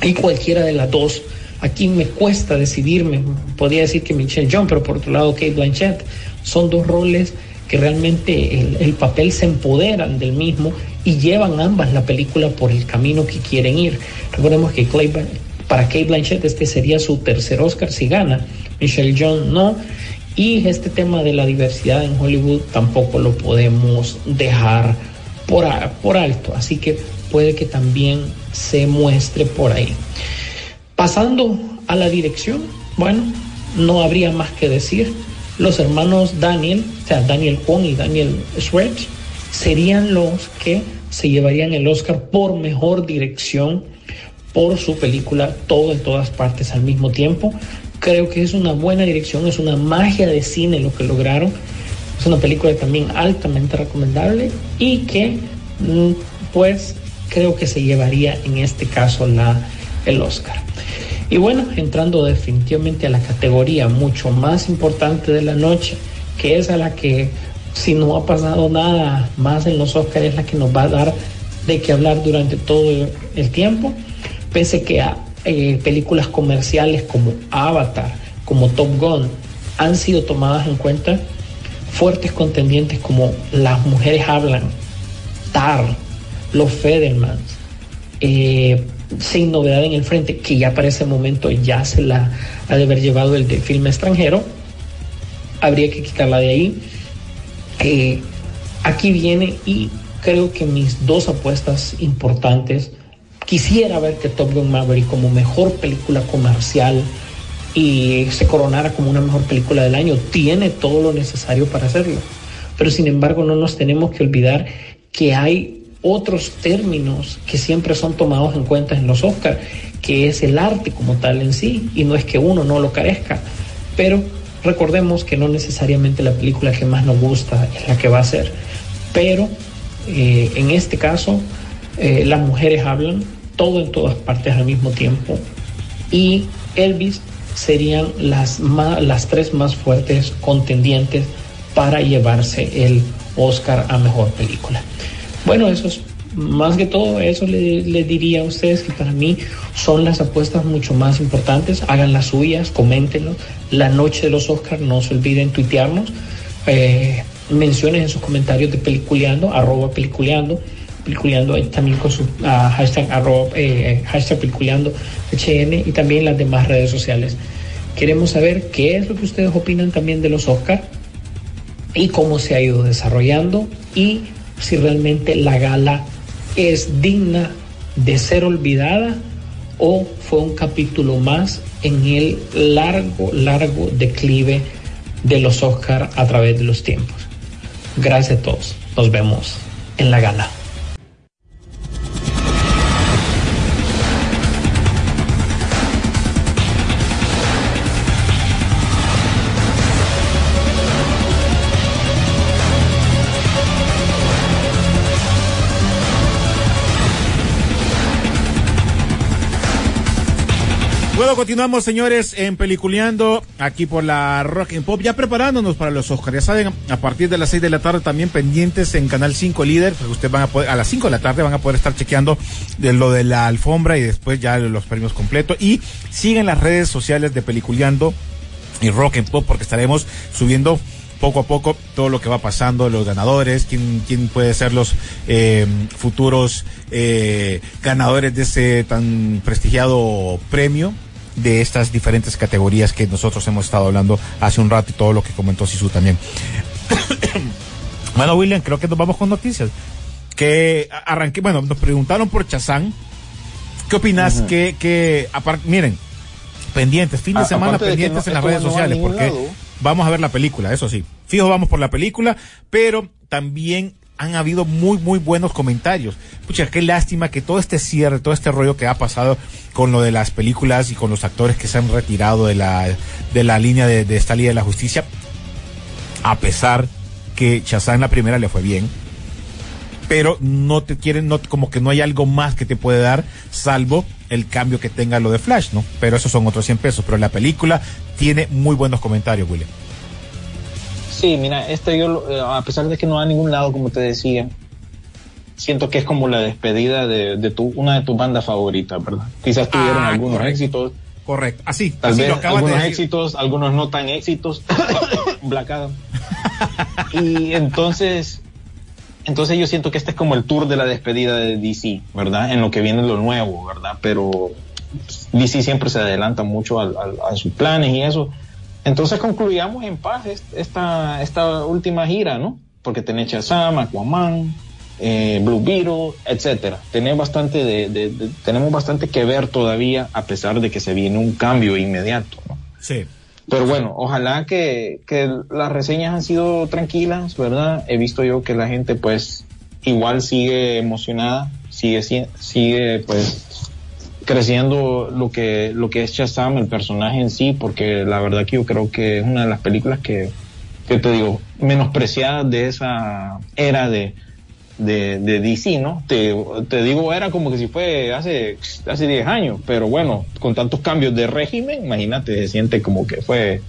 y cualquiera de las dos Aquí me cuesta decidirme, podría decir que Michelle John, pero por otro lado Kate Blanchett. Son dos roles que realmente el, papel se empoderan del mismo y llevan ambas la película por el camino que quieren ir. Recordemos que para Kate Blanchett este sería su tercer Oscar si gana, Michelle John no. Y este tema de la diversidad en Hollywood tampoco lo podemos dejar por, por alto, así que puede que también se muestre por ahí. Pasando a la dirección, bueno, no habría más que decir. Los hermanos Daniel, o sea, Daniel Kwon y Daniel Schwartz, serían los que se llevarían el Oscar por mejor dirección por su película Todo en todas partes al mismo tiempo. Creo que es una buena dirección, es una magia de cine lo que lograron. Es una película también altamente recomendable y que mm, pues creo que se llevaría en este caso la, el Oscar. Y bueno, entrando definitivamente a la categoría mucho más importante de la noche, que es a la que si no ha pasado nada más en los Oscars es la que nos va a dar de qué hablar durante todo el tiempo, pese que a eh, películas comerciales como Avatar, como Top Gun, han sido tomadas en cuenta, fuertes contendientes como Las Mujeres Hablan, Tar, Los Federmans, eh, Sin Novedad en el Frente, que ya para ese momento ya se la ha de haber llevado el de filme extranjero, habría que quitarla de ahí. Eh, aquí viene y creo que mis dos apuestas importantes, quisiera ver que Top Gun Maverick como mejor película comercial y se coronara como una mejor película del año, tiene todo lo necesario para hacerlo. Pero sin embargo no nos tenemos que olvidar que hay otros términos que siempre son tomados en cuenta en los Oscars, que es el arte como tal en sí, y no es que uno no lo carezca, pero recordemos que no necesariamente la película que más nos gusta es la que va a ser, pero eh, en este caso eh, las mujeres hablan todo en todas partes al mismo tiempo y Elvis serían las, las tres más fuertes contendientes para llevarse el Oscar a Mejor Película. Bueno, eso es más que todo, eso le, le, diría a ustedes que para mí son las apuestas mucho más importantes. Hagan las suyas, coméntenlo. La noche de los Oscars, no se olviden tuitearnos. Eh, menciones en sus comentarios de Peliculeando, arroba Peliculeando. Peliculeando también con su uh, hashtag, arroba, eh, hashtag Peliculeando HN y también las demás redes sociales. Queremos saber qué es lo que ustedes opinan también de los Oscars y cómo se ha ido desarrollando y si realmente la gala es digna de ser olvidada o fue un capítulo más en el largo, largo declive de los Oscar a través de los tiempos. Gracias a todos. Nos vemos en la gala. Continuamos, señores, en Peliculeando, aquí por la Rock and Pop, ya preparándonos para los Oscars. Ya saben, a partir de las 6 de la tarde también pendientes en Canal 5 Líder, ustedes van a poder, a las 5 de la tarde van a poder estar chequeando de lo de la alfombra y después ya los premios completos. Y siguen las redes sociales de Peliculeando y Rock and Pop, porque estaremos subiendo poco a poco todo lo que va pasando, los ganadores, quién, quién puede ser los eh, futuros eh, ganadores de ese tan prestigiado premio de estas diferentes categorías que nosotros hemos estado hablando hace un rato y todo lo que comentó Sisu también. bueno, William, creo que nos vamos con noticias. Que arranqué, bueno, nos preguntaron por Chazán. ¿Qué opinas? Uh -huh. que, que aparte, miren, pendientes, fin de semana pendientes de no, en las redes no sociales, porque lado. vamos a ver la película, eso sí. Fijo, vamos por la película, pero también han habido muy, muy buenos comentarios. Pucha, qué lástima que todo este cierre, todo este rollo que ha pasado con lo de las películas y con los actores que se han retirado de la, de la línea de, esta Liga de la Justicia, a pesar que Shazam la primera le fue bien, pero no te quieren, no, como que no hay algo más que te puede dar, salvo el cambio que tenga lo de Flash, ¿no? Pero esos son otros 100 pesos, pero la película tiene muy buenos comentarios, William. Sí, mira, este yo, a pesar de que no va a ningún lado, como te decía, siento que es como la despedida de, de tu, una de tus bandas favoritas, ¿verdad? Quizás tuvieron ah, algunos correcto. éxitos. Correcto, así. Tal así vez lo algunos de éxitos, algunos no tan éxitos. Black Adam. y entonces, entonces yo siento que este es como el tour de la despedida de DC, ¿verdad? En lo que viene lo nuevo, ¿verdad? Pero DC siempre se adelanta mucho a, a, a sus planes y eso. Entonces concluyamos en paz esta, esta última gira, ¿no? Porque tenés Shazam, Aquaman, eh, Blue Beetle, etcétera. Tenés bastante de, de, de, tenemos bastante que ver todavía, a pesar de que se viene un cambio inmediato, ¿no? Sí. Pero bueno, ojalá que, que las reseñas han sido tranquilas, ¿verdad? He visto yo que la gente pues igual sigue emocionada, sigue, sigue pues creciendo lo que lo que es Shazam, el personaje en sí, porque la verdad que yo creo que es una de las películas que, que te digo, menospreciadas de esa era de, de, de DC, ¿no? Te, te digo, era como que si fue hace, hace 10 años, pero bueno, con tantos cambios de régimen, imagínate, se siente como que fue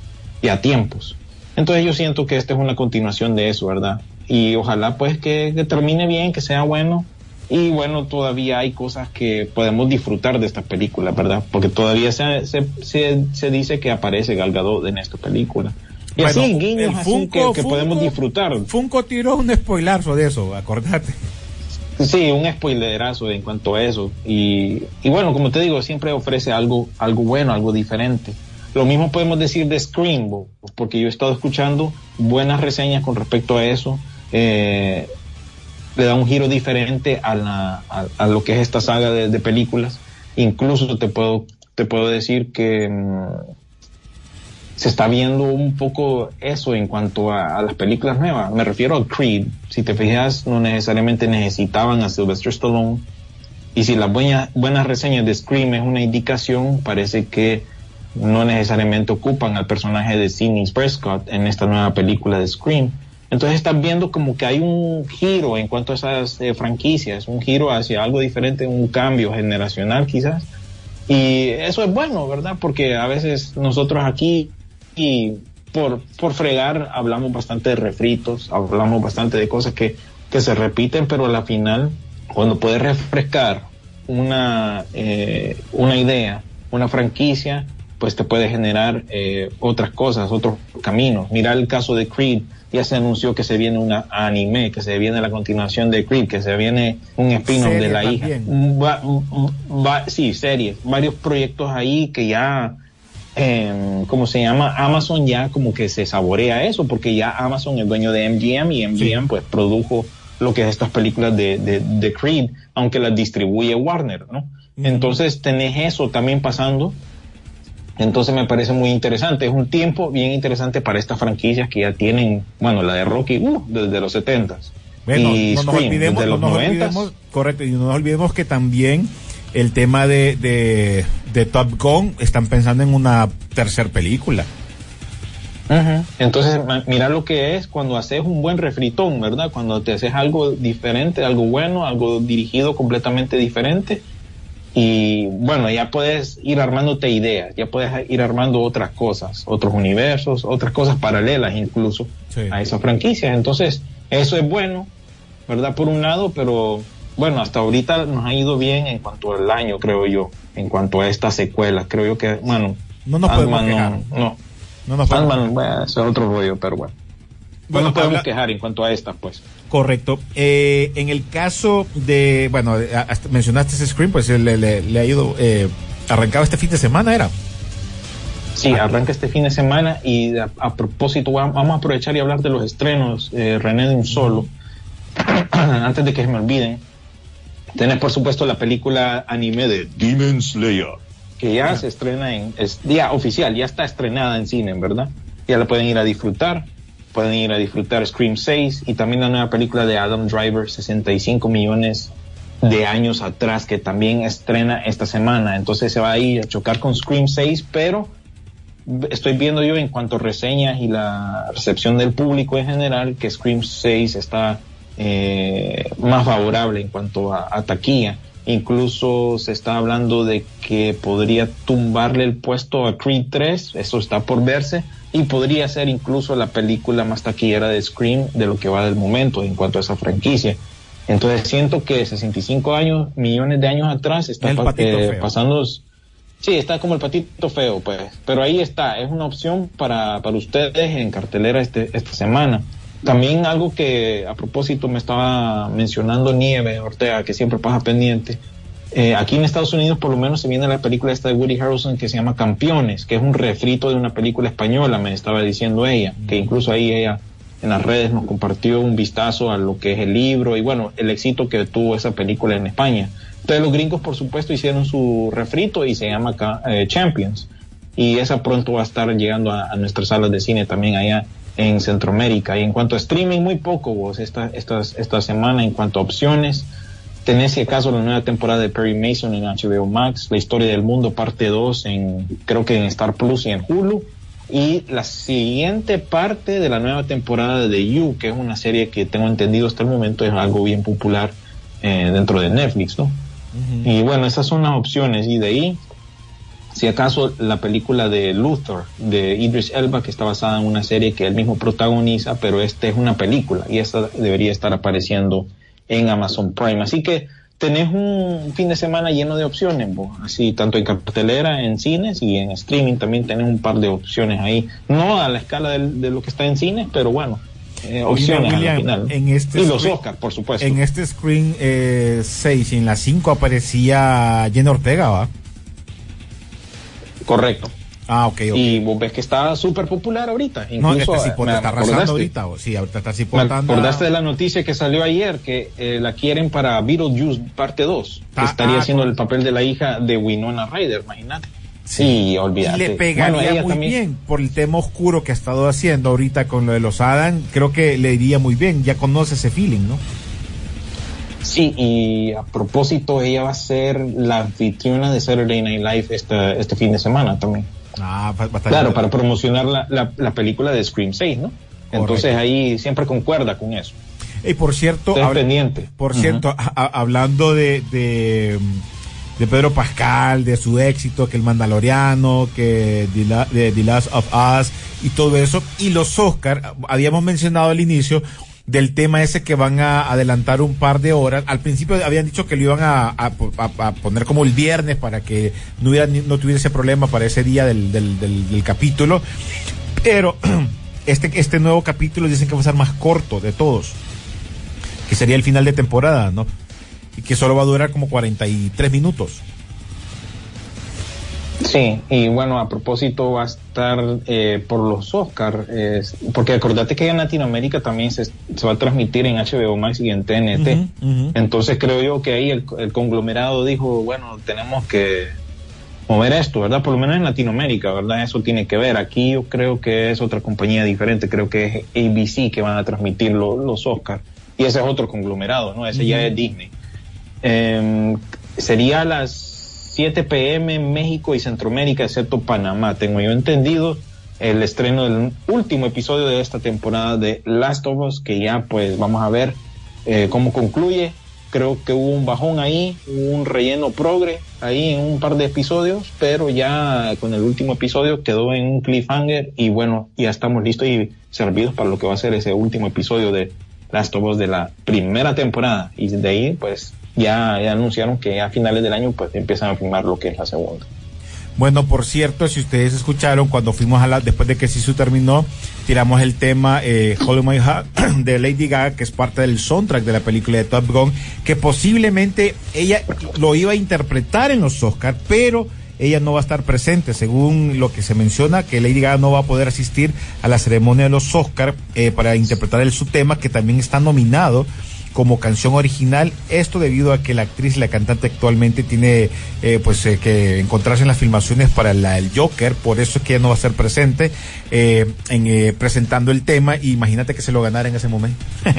ya tiempos. Entonces yo siento que esta es una continuación de eso, ¿verdad? Y ojalá pues que, que termine bien, que sea bueno. Y bueno, todavía hay cosas que podemos disfrutar de esta película, ¿verdad? Porque todavía se, se, se, se dice que aparece Gal Gadot en esta película. Y Bueno, así, guiños el así Funko- que, podemos disfrutar. Funko tiró un spoilazo de eso, acordate. Sí, un spoilerazo en cuanto a eso. Y, y bueno, como te digo, siempre ofrece algo, algo bueno, algo diferente. Lo mismo podemos decir de Scream, porque yo he estado escuchando buenas reseñas con respecto a eso. Eh, le da un giro diferente a, la, a, lo que es esta saga de, de películas. Incluso te puedo, te puedo decir que mm, se está viendo un poco eso en cuanto a, a las películas nuevas. Me refiero a Creed. Si te fijas, no necesariamente necesitaban a Sylvester Stallone. Y si las buenas, buenas reseñas de Scream es una indicación, parece que no necesariamente ocupan al personaje de Sidney Prescott en esta nueva película de Scream. Entonces estás viendo como que hay un giro en cuanto a esas eh, franquicias, un giro hacia algo diferente, un cambio generacional quizás. Y eso es bueno, ¿verdad? Porque a veces nosotros aquí, y por, por fregar, hablamos bastante de refritos, hablamos bastante de cosas que, que se repiten, pero a la final, cuando puedes refrescar una, eh, una idea, una franquicia, pues te puede generar eh, otras cosas, otros caminos. Mira el caso de Creed, ya se anunció que se viene una anime, que se viene la continuación de Creed, que se viene un spin-off de la hija. también. Va- va- sí, series, varios proyectos ahí que ya, eh, ¿cómo se llama? Amazon ya como que se saborea eso, porque ya Amazon es dueño de MGM y MGM pues produjo lo que es estas películas de, de, de Creed, aunque las distribuye Warner, ¿no? Entonces tenés eso también pasando. Entonces me parece muy interesante. Es un tiempo bien interesante para estas franquicias que ya tienen, bueno, la de Rocky, uh, desde los 70s. Bueno, y no nos Scream, olvidemos, desde no los nos 90s. olvidemos, correcto, y no nos olvidemos que también el tema de, de, de Top Gun están pensando en una tercer película. Entonces, mira lo que es cuando haces un buen refritón, ¿verdad? Cuando te haces algo diferente, algo bueno, algo dirigido completamente diferente. Y bueno, ya puedes ir armándote ideas, ya puedes ir armando otras cosas, otros universos, otras cosas paralelas incluso Sí. a esas franquicias. Entonces, eso es bueno, ¿verdad? Por un lado, pero bueno, hasta ahorita nos ha ido bien en cuanto al año, creo yo, en cuanto a estas secuelas. Creo yo que, bueno, No nos podemos no, no, No nos podemos bueno, es otro rollo, pero bueno. No Bueno, nos podemos habla- quejar en cuanto a estas, pues. Correcto. Eh, en el caso de, bueno, hasta mencionaste ese screen, pues le, le- le ha ido, eh, arrancado este fin de semana, ¿era? Sí, arranca este fin de semana y a, a propósito, va- vamos a aprovechar y hablar de los estrenos, eh, René de un solo. Antes de que se me olviden, tenés por supuesto la película anime de Demon Slayer. que ya se estrena en, es día oficial, ya está estrenada en cine, ¿verdad? Ya la pueden ir a disfrutar, pueden ir a disfrutar Scream 6 y también la nueva película de Adam Driver, 65 millones de años atrás, que también estrena esta semana. Entonces se va a ir a chocar con Scream 6, pero estoy viendo yo en cuanto a reseñas y la recepción del público en general que Scream 6 está eh, más favorable en cuanto a, a taquilla. Incluso se está hablando de que podría tumbarle el puesto a Creed 3, eso está por verse, y podría ser incluso la película más taquillera de Scream de lo que va del momento en cuanto a esa franquicia. Entonces siento que 65 años, millones de años atrás, está pa- eh, pasando Sí, está como el patito feo, pues. Pero ahí está, es una opción para, para ustedes en cartelera este, esta semana. También algo que a propósito me estaba mencionando Nieve Ortega, que siempre pasa pendiente. Eh, aquí en Estados Unidos por lo menos se viene la película esta de Woody Harrelson que se llama Campeones, que es un refrito de una película española, me estaba diciendo ella, que incluso ahí ella en las redes nos compartió un vistazo a lo que es el libro y bueno, el éxito que tuvo esa película en España. Entonces los gringos por supuesto hicieron su refrito y se llama eh, Champions. Y esa pronto va a estar llegando a, a nuestras salas de cine también allá en Centroamérica. Y en cuanto a streaming, muy poco vos esta, esta, esta semana en cuanto a opciones. Tenés si acaso la nueva temporada de Perry Mason en HBO Max, La historia del mundo parte 2 en creo que en Star Plus y en Hulu. y la siguiente parte de la nueva temporada de You, que es una serie que tengo entendido hasta el momento es algo bien popular eh, dentro de Netflix, ¿no? Y bueno, esas son las opciones y de ahí, si acaso la película de Luther de Idris Elba, que está basada en una serie que él mismo protagoniza, pero esta es una película y esta debería estar apareciendo en Amazon Prime. Así que tenés un fin de semana lleno de opciones, vos. así tanto en cartelera, en cines y en streaming también tenés un par de opciones ahí, no a la escala del- de, lo que está en cines, pero bueno, eh, opciones William, al final. en este y los screen- Oscar, por supuesto. En este screen 6 y en la 5 aparecía Jenna Ortega, ¿va? Correcto. Ah, ok, ok. Y vos ves que está súper popular ahorita. no, Incluso, este cipote me está arrasando ahorita. o- Sí, ahorita está Me cipote anda- acordaste de la noticia que salió ayer que eh, la quieren para Beetlejuice parte 2. que Ah, estaría ah, haciendo el papel de la hija de Winona Ryder, imagínate. Sí, Y olvídate. le pegaría Bueno, muy también- bien por el tema oscuro que ha estado haciendo ahorita con lo de los Adam. Creo que le iría muy bien. Ya conoce ese feeling, ¿no? Sí, y a propósito, ella va a ser la anfitriona de Saturday Night Live este, este fin de semana también. Ah, estar- Claro, para promocionar la, la, la película de Scream 6, ¿no? Entonces ahí siempre concuerda con eso. Y por cierto, pendiente. por cierto, a- hablando de, de, de Pedro Pascal, de su éxito, que el Mandaloriano, que The, La- de The Last of Us y todo eso, y los Oscar, habíamos mencionado al inicio del tema ese que van a adelantar un par de horas. Al principio habían dicho que lo iban a, a- poner como el viernes para que no, hubiera, no tuviera ese problema para ese día del, del, del- del capítulo. Pero este, este nuevo capítulo dicen que va a ser más corto de todos que sería el final de temporada, ¿no? Y que solo va a durar como 43 minutos. Sí, y bueno, a propósito va a estar eh, por los Oscar, eh, porque acordate que en Latinoamérica también se, se va a transmitir en HBO Max y en TNT. Entonces creo yo que ahí el, el conglomerado dijo, bueno, tenemos que mover esto, ¿verdad? Por lo menos en Latinoamérica, ¿verdad? Eso tiene que ver. Aquí yo creo que es otra compañía diferente, creo que es ABC que van a transmitir lo- los Oscar. Y ese es otro conglomerado, ¿no? Ese ya es Disney. Eh, sería las 7 pm en México y Centroamérica, excepto Panamá. Tengo yo entendido el estreno del último episodio de esta temporada de Last of Us, que ya pues vamos a ver eh, cómo concluye. Creo que hubo un bajón ahí, un relleno progre ahí en un par de episodios, pero ya con el último episodio quedó en un cliffhanger y bueno, ya estamos listos y servidos para lo que va a ser ese último episodio de Last of Us de la primera temporada. Y de ahí pues ya, ya anunciaron que a finales del año pues empiezan a filmar lo que es la segunda. Bueno, por cierto, si ustedes escucharon, cuando fuimos a la, después de que Sisu terminó, tiramos el tema eh, My Heart de Lady Gaga, que es parte del soundtrack de la película de Top Gun, que posiblemente ella lo iba a interpretar en los Oscars, pero ella no va a estar presente, según lo que se menciona, que Lady Gaga no va a poder asistir a la ceremonia de los Oscars eh, para interpretar el, su tema, que también está nominado como canción original. Esto debido a que la actriz y la cantante actualmente tiene eh, pues eh, que encontrarse en las filmaciones para la, el Joker, por eso es que ella no va a estar presente eh, en, eh, presentando el tema. Y imagínate que se lo ganara en ese momento.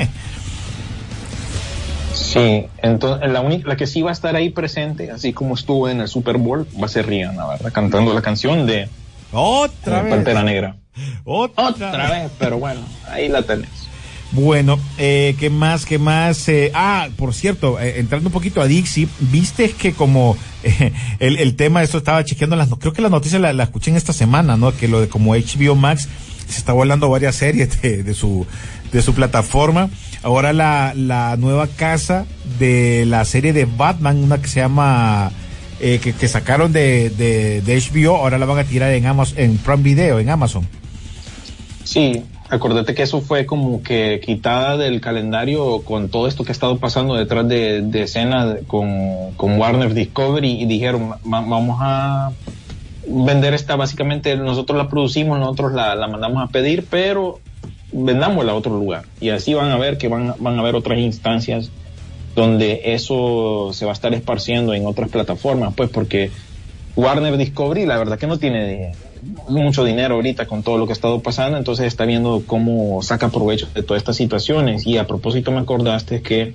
Sí, entonces la única, la que sí va a estar ahí presente, así como estuvo en el Super Bowl, va a ser Rihanna, ¿verdad? Cantando la canción de Otra vez. Pantera Negra. Otra, Otra vez, pero bueno, ahí la tenés. Bueno, eh, ¿qué más? ¿Qué más? Eh, ah, por cierto, eh, entrando un poquito a Dixie, viste que como eh, el, el tema, eso estaba chequeando las, creo que la noticia la, escuché en esta semana, ¿no? Que lo de como HBO Max se está volando varias series de, de su de su plataforma. Ahora la, la nueva casa de la serie de Batman, una que se llama eh, que, que sacaron de, de, de HBO, ahora la van a tirar en Amazon, en Prime Video, en Amazon. Sí, acordate que eso fue como que quitada del calendario con todo esto que ha estado pasando detrás de, escena con, con Warner Discovery y dijeron, "Va- vamos a vender esta, básicamente nosotros la producimos, nosotros la, la mandamos a pedir, pero vendámosla a otro lugar. Y así van a ver que van, van a haber otras instancias donde eso se va a estar esparciendo en otras plataformas, pues porque Warner Discovery la verdad que no tiene mucho dinero ahorita con todo lo que ha estado pasando, entonces está viendo cómo saca provecho de todas estas situaciones. Y a propósito me acordaste que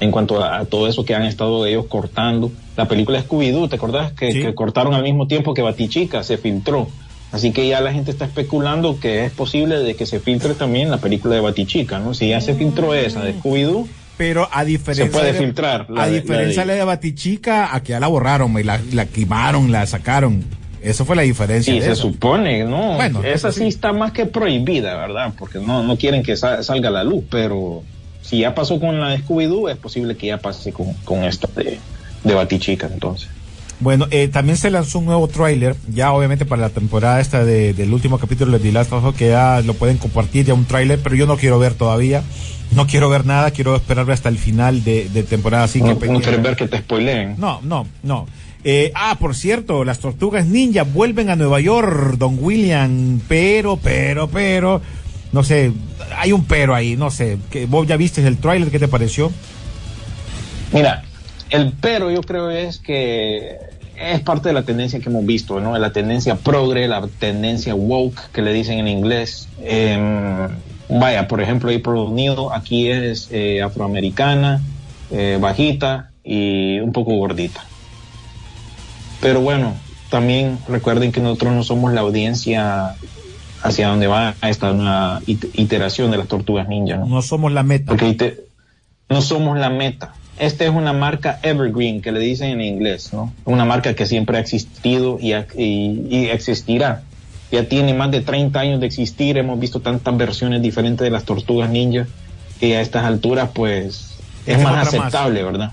en cuanto a, a todo eso que han estado ellos cortando, la película Scooby-Doo, ¿te acordás? Que, Sí. que cortaron al mismo tiempo que Batichica se filtró. Así que ya la gente está especulando que es posible de que se filtre también la película de Batichica, ¿no? Si ya se filtró esa de Scooby-Doo, Pero a diferencia Se puede de, filtrar, la a de- diferencia de la la de Batichica, aquí ya la borraron, y la, la quemaron, la sacaron. Eso fue la diferencia. Sí, de se eso. supone, ¿no? Bueno, esa sí sí. está más que prohibida, ¿verdad? Porque no, no quieren que sa- salga a la luz, pero si ya pasó con la Scooby-Doo, es posible que ya pase con, con esta de, de Batichica, entonces. Bueno, eh, también se lanzó un nuevo tráiler, ya obviamente para la temporada esta de- del último capítulo de The Last of Us, que ya lo pueden compartir, ya un tráiler, pero yo no quiero ver todavía. No quiero ver nada, quiero esperar hasta el final de, de temporada. Así no, que no quieres ver que te spoileen. No, no, no. Eh, ah, por cierto, las tortugas ninja vuelven a Nueva York, Don William, pero, pero, pero, no sé, hay un pero ahí, no sé. Que, ¿Vos ya viste el tráiler? ¿Qué te pareció? Mira, el pero yo creo es que es parte de la tendencia que hemos visto, ¿no? La tendencia progre, la tendencia woke, que le dicen en inglés. Em, vaya, por ejemplo, April O'Neil aquí es eh, afroamericana, eh, bajita y un poco gordita. Pero bueno, también recuerden que nosotros no somos la audiencia hacia donde va esta nueva it- iteración de las tortugas ninja, ¿no? No somos la meta. Porque no somos la meta. Esta es una marca evergreen que le dicen en inglés, ¿no? Una marca que siempre ha existido y, y- y existirá. Ya tiene más de 30 años de existir, hemos visto tantas versiones diferentes de las tortugas ninja que a estas alturas pues es Es más otra más. aceptable, ¿verdad?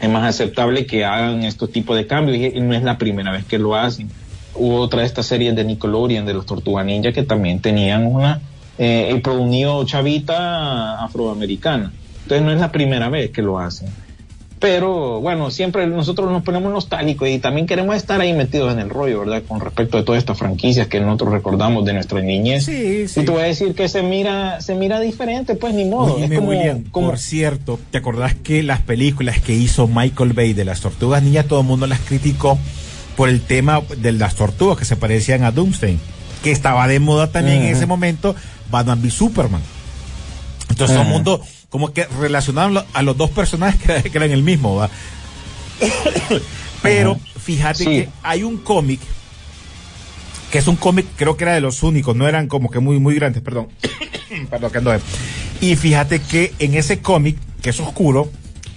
Es más aceptable que hagan estos tipos de cambios y, no es la primera vez que lo hacen. Hubo otra de estas series de Nickelodeon de los Tortugas Ninja que también tenían una eh, April O'Neil chavita afroamericana. Entonces no es la primera vez que lo hacen. Pero bueno, siempre nosotros nos ponemos nostálgicos y también queremos estar ahí metidos en el rollo, ¿verdad? Con respecto a todas estas franquicias que nosotros recordamos de nuestra niñez. Sí, sí. Y te voy a decir que se mira, se mira diferente, pues ni modo. Es como, William, como- por cierto, ¿te acordás que las películas que hizo Michael Bay de las tortugas ninja, todo el mundo las criticó por el tema de las tortugas que se parecían a Doomsday? Que estaba de moda también en ese momento Batman v Superman. Entonces todo el mundo como que relacionaron lo- a los dos personajes que, era- que eran el mismo, ¿va? Pero fíjate Sí. que hay un cómic que es un cómic, creo que era de los únicos, no eran como que muy, muy grandes, perdón. perdón, que ando de- Y fíjate que en ese cómic, que es oscuro,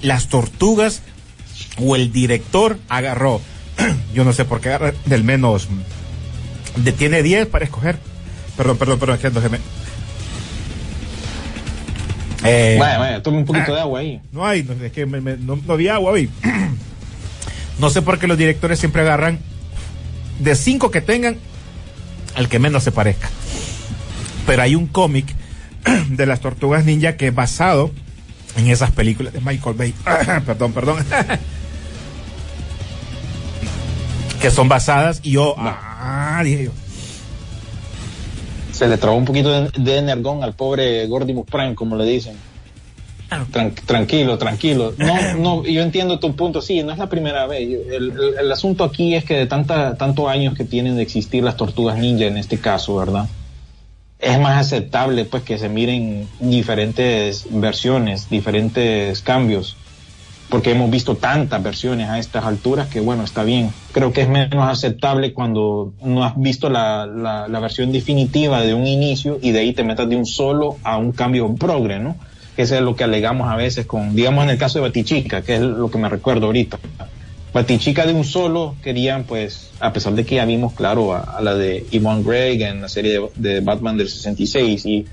las tortugas o el director agarró, yo no sé por qué agarra del menos, de, tiene 10 para escoger. Perdón, perdón, perdón, que ando, que me- Eh, Vaya, vaya, tome un poquito ah. de agua ahí. no hay, no, es que me- me- no, no había agua hoy. no sé por qué los directores siempre agarran de cinco que tengan al que menos se parezca. Pero hay un cómic de las tortugas ninja que es basado en esas películas de Michael Bay. perdón, perdón. que son basadas y yo, ah, dije yo. Se le trabó un poquito de, de energón al pobre Gordimus Prime, como le dicen. Tran- tranquilo, tranquilo. No, no, yo entiendo tu punto. Sí, no es la primera vez. El, el- el asunto aquí es que de tanta, tantos años que tienen de existir las tortugas ninja en este caso, ¿verdad? Es más aceptable, pues, que se miren diferentes versiones, diferentes cambios. Porque hemos visto tantas versiones a estas alturas que, bueno, está bien. Creo que es menos aceptable cuando no has visto la, la, versión definitiva de un inicio y de ahí te metas de un solo a un cambio progre, ¿no? que eso es lo que alegamos a veces con, digamos en el caso de Batichica, que es lo que me recuerdo ahorita. Batichica de un solo querían, pues, a pesar de que ya vimos, claro, a, la de Yvonne Gregg en la serie de, de Batman del 66 y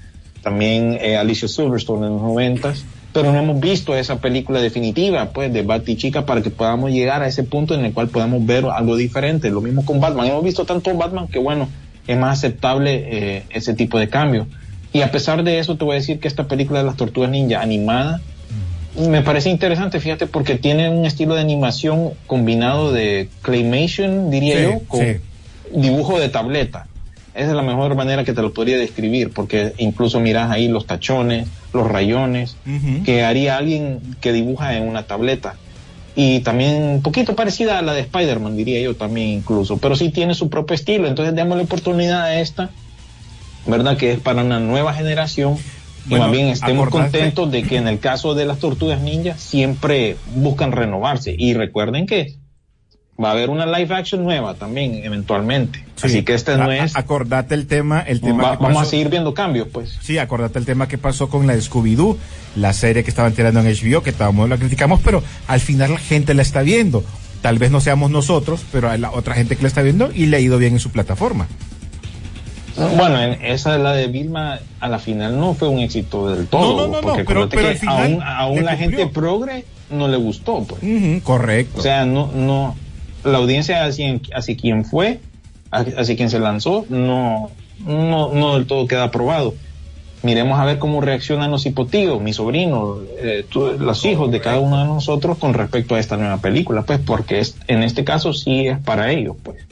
también eh, Alicia Silverstone en los 90 pero no hemos visto esa película definitiva, pues, de Batichica para que podamos llegar a ese punto en el cual podamos ver algo diferente. Lo mismo con Batman. Hemos visto tanto Batman que, bueno, es más aceptable eh, ese tipo de cambio. Y a pesar de eso, te voy a decir que esta película de las tortugas ninja animada me parece interesante, fíjate, porque tiene un estilo de animación combinado de claymation, diría Sí, yo, con sí. dibujo de tableta. Esa es la mejor manera que te lo podría describir, porque incluso miras ahí los tachones, los rayones, que haría alguien que dibuja en una tableta. Y también un poquito parecida a la de Spider-Man, diría yo también incluso, pero sí tiene su propio estilo, entonces démosle oportunidad a esta, ¿verdad? Que es para una nueva generación. Y más bien estemos acordate- contentos de que en el caso de las tortugas ninja siempre buscan renovarse. Y recuerden que va a haber una live action nueva también, eventualmente. Así que este no es... Acordate el tema, el tema va- que vamos a seguir viendo cambios, pues. Sí, acordate el tema que pasó con la de Scooby-Doo, la serie que estaban tirando en HBO, que estábamos, la criticamos, pero al final la gente la está viendo. Tal vez no seamos nosotros, pero hay la otra gente que la está viendo y le ha ido bien en su plataforma. Bueno, en esa la de Vilma a la final no fue un éxito del todo. No, no, no, porque no, pero- pero al final aún, la gente progre no le gustó, pues. Correcto. O sea, no, no, la audiencia hacia, quien fue, hacia quien se lanzó, no, no, no del todo queda aprobado. Miremos a ver cómo reaccionan los hipotíos, mis sobrinos, eh, los hijos de cada uno de nosotros con respecto a esta nueva película, pues porque es, en este caso sí es para ellos, pues.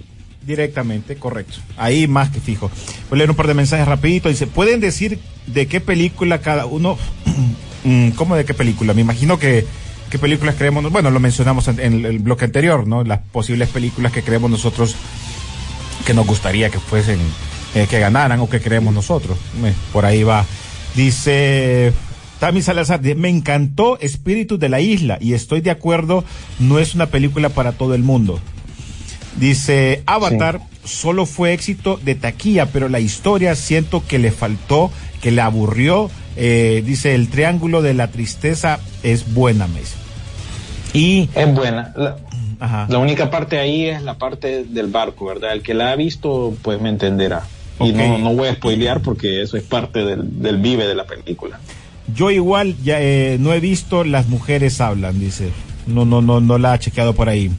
Directamente, correcto. Ahí más que fijo. Voy a leer un par de mensajes rapidito. Dice, ¿pueden decir de qué película cada uno? Mm, ¿Cómo de qué película? Me imagino que qué películas creemos, bueno, lo mencionamos en, en el bloque anterior, ¿no? Las posibles películas que creemos nosotros que nos gustaría que fuesen, eh, que ganaran o que creemos nosotros. Eh, por ahí va. Dice Tami Salazar, me encantó Espíritu de la Isla y estoy de acuerdo, no es una película para todo el mundo. Dice, Avatar solo fue éxito de taquilla, pero la historia siento que le faltó, que le aburrió. Eh, dice, el triángulo de la tristeza es buena, me dice. Y, Es buena. La, ajá, la única parte ahí es la parte del barco, ¿verdad? El que la ha visto, pues me entenderá. Y no, no voy a spoilear porque eso es parte del, del vive de la película. yo igual ya eh, no he visto Las mujeres hablan, dice. No, no, no, no la ha chequeado por ahí.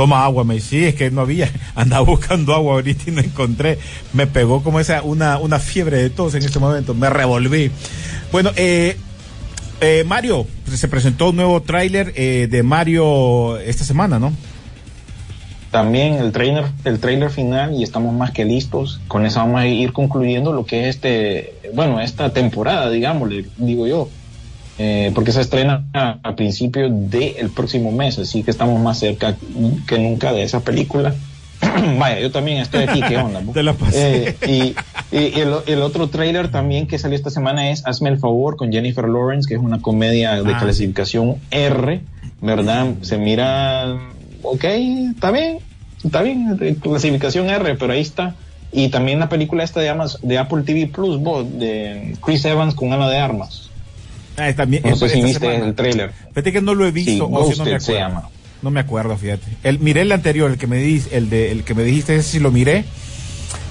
Toma agua, me dice, sí, es que no había, andaba buscando agua ahorita y no encontré. Me pegó como esa, una, una fiebre de tos en este momento, me revolví. Bueno, eh, eh, Mario, se presentó un nuevo tráiler eh, de Mario esta semana, ¿no? También el trailer, el trailer final y estamos más que listos. Con eso vamos a ir concluyendo lo que es este, bueno, esta temporada, digámosle, digo yo. Eh, porque se estrena a, a principios del próximo mes, así que estamos más cerca que nunca de esa película. Vaya, yo también estoy aquí, ¿qué onda? Te la pasé. Eh, y y el, el otro trailer también que salió esta semana es Hazme el favor con Jennifer Lawrence, que es una comedia de Ah, clasificación R, ¿verdad? Se mira, ok, está bien, está bien, de clasificación R, pero ahí está. Y también la película esta de, Amaz- de Apple TV Plus, de Chris Evans con Ana de Armas. Ah, también, No sé si viste el trailer. Fíjate que no lo he visto, Sí, o si no me acuerdo. se llama. No me acuerdo, fíjate. El, miré el anterior, el que me di, el de, el que me dijiste, ese sí lo miré.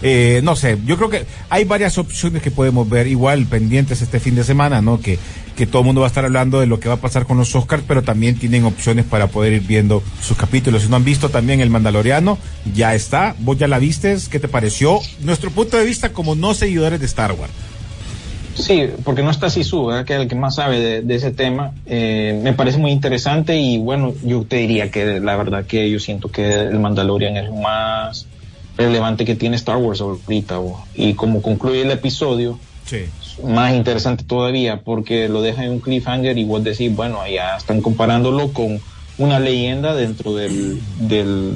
Eh, no sé, yo creo que hay varias opciones que podemos ver igual pendientes este fin de semana, ¿no? Que, que todo el mundo va a estar hablando de lo que va a pasar con los Oscars, pero también tienen opciones para poder ir viendo sus capítulos. Si no han visto también El Mandaloriano, ya está. Vos ya la vistes, ¿qué te pareció? Nuestro punto de vista como no seguidores de Star Wars. Sí, porque no está Sisu, ¿verdad? que es el que más sabe de, de ese tema. Eh, me parece muy interesante y bueno, yo te diría que la verdad que yo siento que el Mandalorian es más relevante que tiene Star Wars ahorita. bo. Y como concluye el episodio, Sí. más interesante todavía porque lo deja en un cliffhanger y vos decís, bueno, ya están comparándolo con una leyenda dentro del, del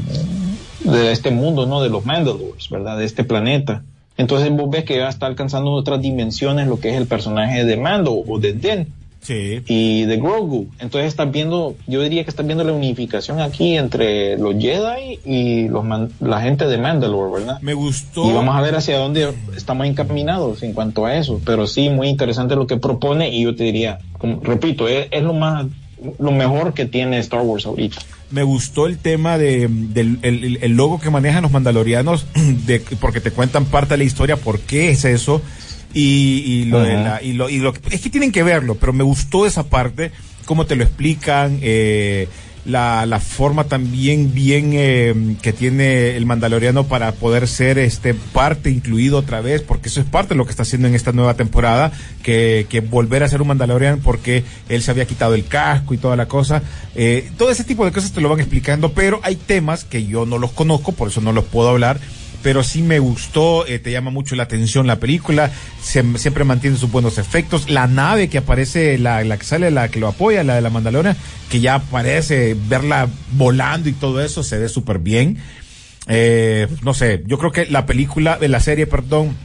de este mundo, ¿no? De los Mandalores, ¿verdad? De este planeta. Entonces vos ves que ya está alcanzando otras dimensiones lo que es el personaje de Mando o de Den Sí. y de Grogu. Entonces estás viendo, yo diría que estás viendo la unificación aquí entre los Jedi y los man- la gente de Mandalore, ¿verdad? Me gustó. Y vamos a ver hacia dónde estamos encaminados en cuanto a eso. Pero sí, muy interesante lo que propone y yo te diría, como- repito, es, es lo más, lo mejor que tiene Star Wars ahorita. Me gustó el tema de, del el, logo que manejan los mandalorianos, de, porque te cuentan parte de la historia, por qué es eso, y, y lo de la, y lo, y lo, es que tienen que verlo, pero me gustó esa parte, cómo te lo explican, eh, la, la forma también bien eh, que tiene el mandaloriano para poder ser este parte incluido otra vez, porque eso es parte de lo que está haciendo en esta nueva temporada, que, que volver a ser un mandalorian porque él se había quitado el casco y toda la cosa. Eh, todo ese tipo de cosas te lo van explicando, pero hay temas que yo no los conozco, por eso no los puedo hablar pero sí me gustó, eh, te llama mucho la atención la película, se- siempre mantiene sus buenos efectos, la nave que aparece, la, la que sale, la que lo apoya, la de la Mandalorian, que ya aparece, verla volando y todo eso, se ve súper bien. Eh, no sé, yo creo que la película, la serie, perdón,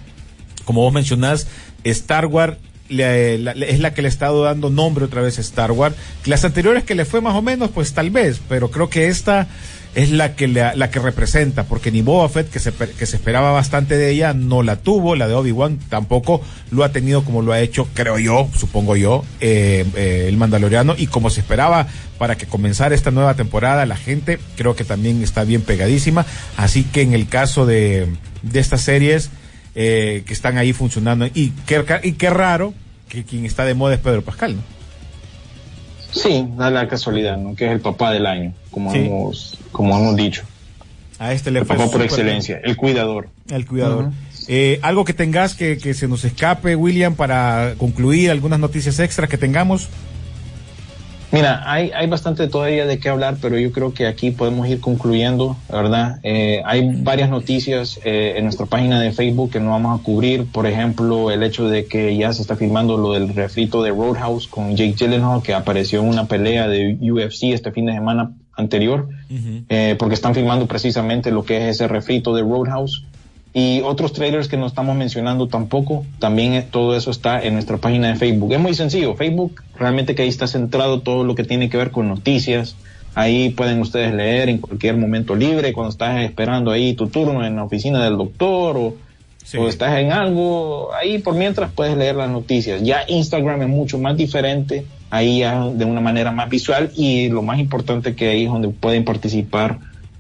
como vos mencionás, Star Wars es la que le ha estado dando nombre otra vez a Star Wars. Las anteriores que le fue más o menos, pues tal vez, pero creo que esta es la que la que representa, porque ni Boba Fett, que se, que se esperaba bastante de ella, no la tuvo, la de Obi-Wan tampoco lo ha tenido como lo ha hecho, creo yo, supongo yo, eh, eh, el Mandaloriano, y como se esperaba para que comenzara esta nueva temporada, la gente creo que también está bien pegadísima, así que en el caso de, de estas series eh, que están ahí funcionando, y qué, y qué raro que quien está de moda es Pedro Pascal, ¿no? Sí, da la casualidad, ¿no? Que es el papá del año, como Sí. hemos, como hemos dicho. A este le El fue papá por excelencia, el cuidador. El cuidador. Eh, algo que tengas que, que se nos escape, William, para concluir algunas noticias extras que tengamos. Mira, hay, hay bastante todavía de qué hablar, pero yo creo que aquí podemos ir concluyendo, ¿verdad? Eh, hay varias noticias eh, en nuestra página de Facebook que no vamos a cubrir. Por ejemplo, el hecho de que ya se está filmando lo del refrito de Roadhouse con Jake Gyllenhaal, que apareció en una pelea de UFC este fin de semana anterior, eh, porque están filmando precisamente lo que es ese refrito de Roadhouse. Y otros trailers que no estamos mencionando tampoco, también eh, todo eso está en nuestra página de Facebook. Es muy sencillo, Facebook realmente que ahí está centrado todo lo que tiene que ver con noticias. Ahí pueden ustedes leer en cualquier momento libre, cuando estás esperando ahí tu turno en la oficina del doctor o, o estás en algo, ahí por mientras puedes leer las noticias. Ya Instagram es mucho más diferente, ahí ya de una manera más visual y lo más importante que ahí es donde pueden participar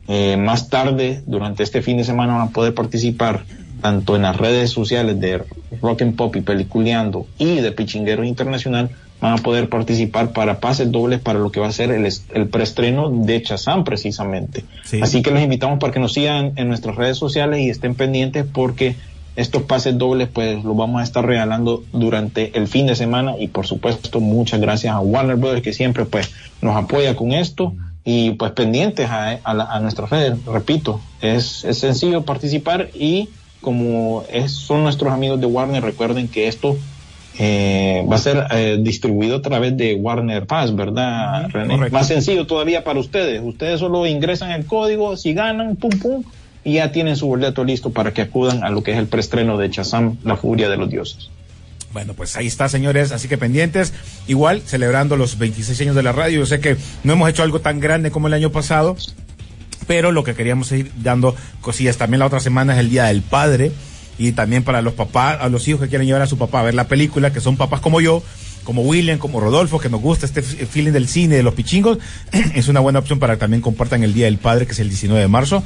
eh, más tarde, durante este fin de semana, van a poder participar tanto en las redes sociales de Rock and Pop y Peliculeando y de Pichinguero Internacional, van a poder participar para pases dobles para lo que va a ser el, el preestreno de Chazam precisamente. Sí. Así que los invitamos para que nos sigan en nuestras redes sociales y estén pendientes porque estos pases dobles pues los vamos a estar regalando durante el fin de semana y por supuesto muchas gracias a Warner Brothers que siempre pues nos apoya con esto y pues pendientes a, a, la- a nuestras redes, repito, es, es sencillo participar y como es, son nuestros amigos de Warner, recuerden que esto eh, va a ser eh, distribuido a través de Warner Pass, ¿verdad, René? correcto. Más sencillo todavía para ustedes. Ustedes solo ingresan el código, si ganan, pum, pum, y ya tienen su boleto listo para que acudan a lo que es el preestreno de Chazam, La Furia de los Dioses. Bueno, pues ahí está, señores, así que pendientes. Igual, celebrando los 26 años de la radio. Yo sé que no hemos hecho algo tan grande como el año pasado, pero lo que queríamos ir dando cosillas. También la otra semana es el Día del Padre y también para los papás, a los hijos que quieren llevar a su papá a ver la película, que son papás como yo, como William, como Rodolfo, que nos gusta este feeling del cine, de los pichingos, es una buena opción para que también compartan el Día del Padre, que es el 19 de marzo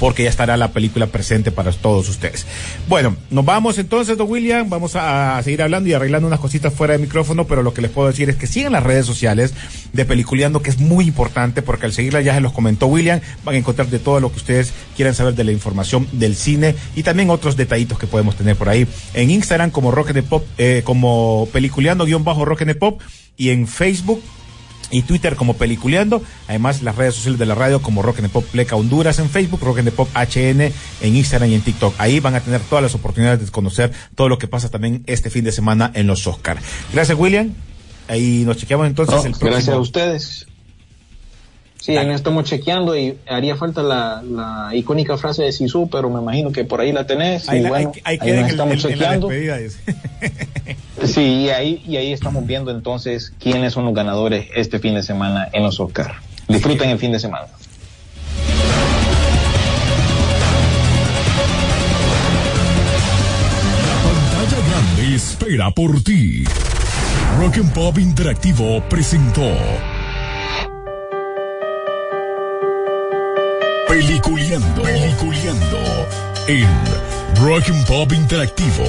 porque ya estará la película presente para todos ustedes. Bueno, nos vamos entonces, don William, vamos a, seguir hablando y arreglando unas cositas fuera de micrófono, pero lo que les puedo decir es que sigan las redes sociales de Peliculeando, que es muy importante, porque al seguirla ya se los comentó William, van a encontrar de todo lo que ustedes quieran saber de la información del cine y también otros detallitos que podemos tener por ahí. En Instagram como Rock and Pop, eh, como Peliculeando guion bajo Rock and Pop y en Facebook y Twitter como Peliculeando. Además, las redes sociales de la radio como Rock and the Pop Pleca Honduras en Facebook, Rock and the Pop HN en Instagram y en TikTok. Ahí van a tener todas las oportunidades de conocer todo lo que pasa también este fin de semana en los Oscar. Gracias, William. Ahí nos chequeamos entonces No, el próximo. gracias a ustedes. Sí, ahí nos estamos chequeando y haría falta la, la icónica frase de Sisu, pero me imagino que por ahí la tenés. Ahí, y la- bueno, ahí- ahí ahí queda nos el- estamos la chequeando. Sí, y ahí, y ahí estamos viendo entonces quiénes son los ganadores este fin de semana en los Oscar. Disfruten el fin de semana. Pantalla grande espera por ti. Rock and Pop Interactivo presentó Peliculeando, Peliculeando en Rock and Pop Interactivo.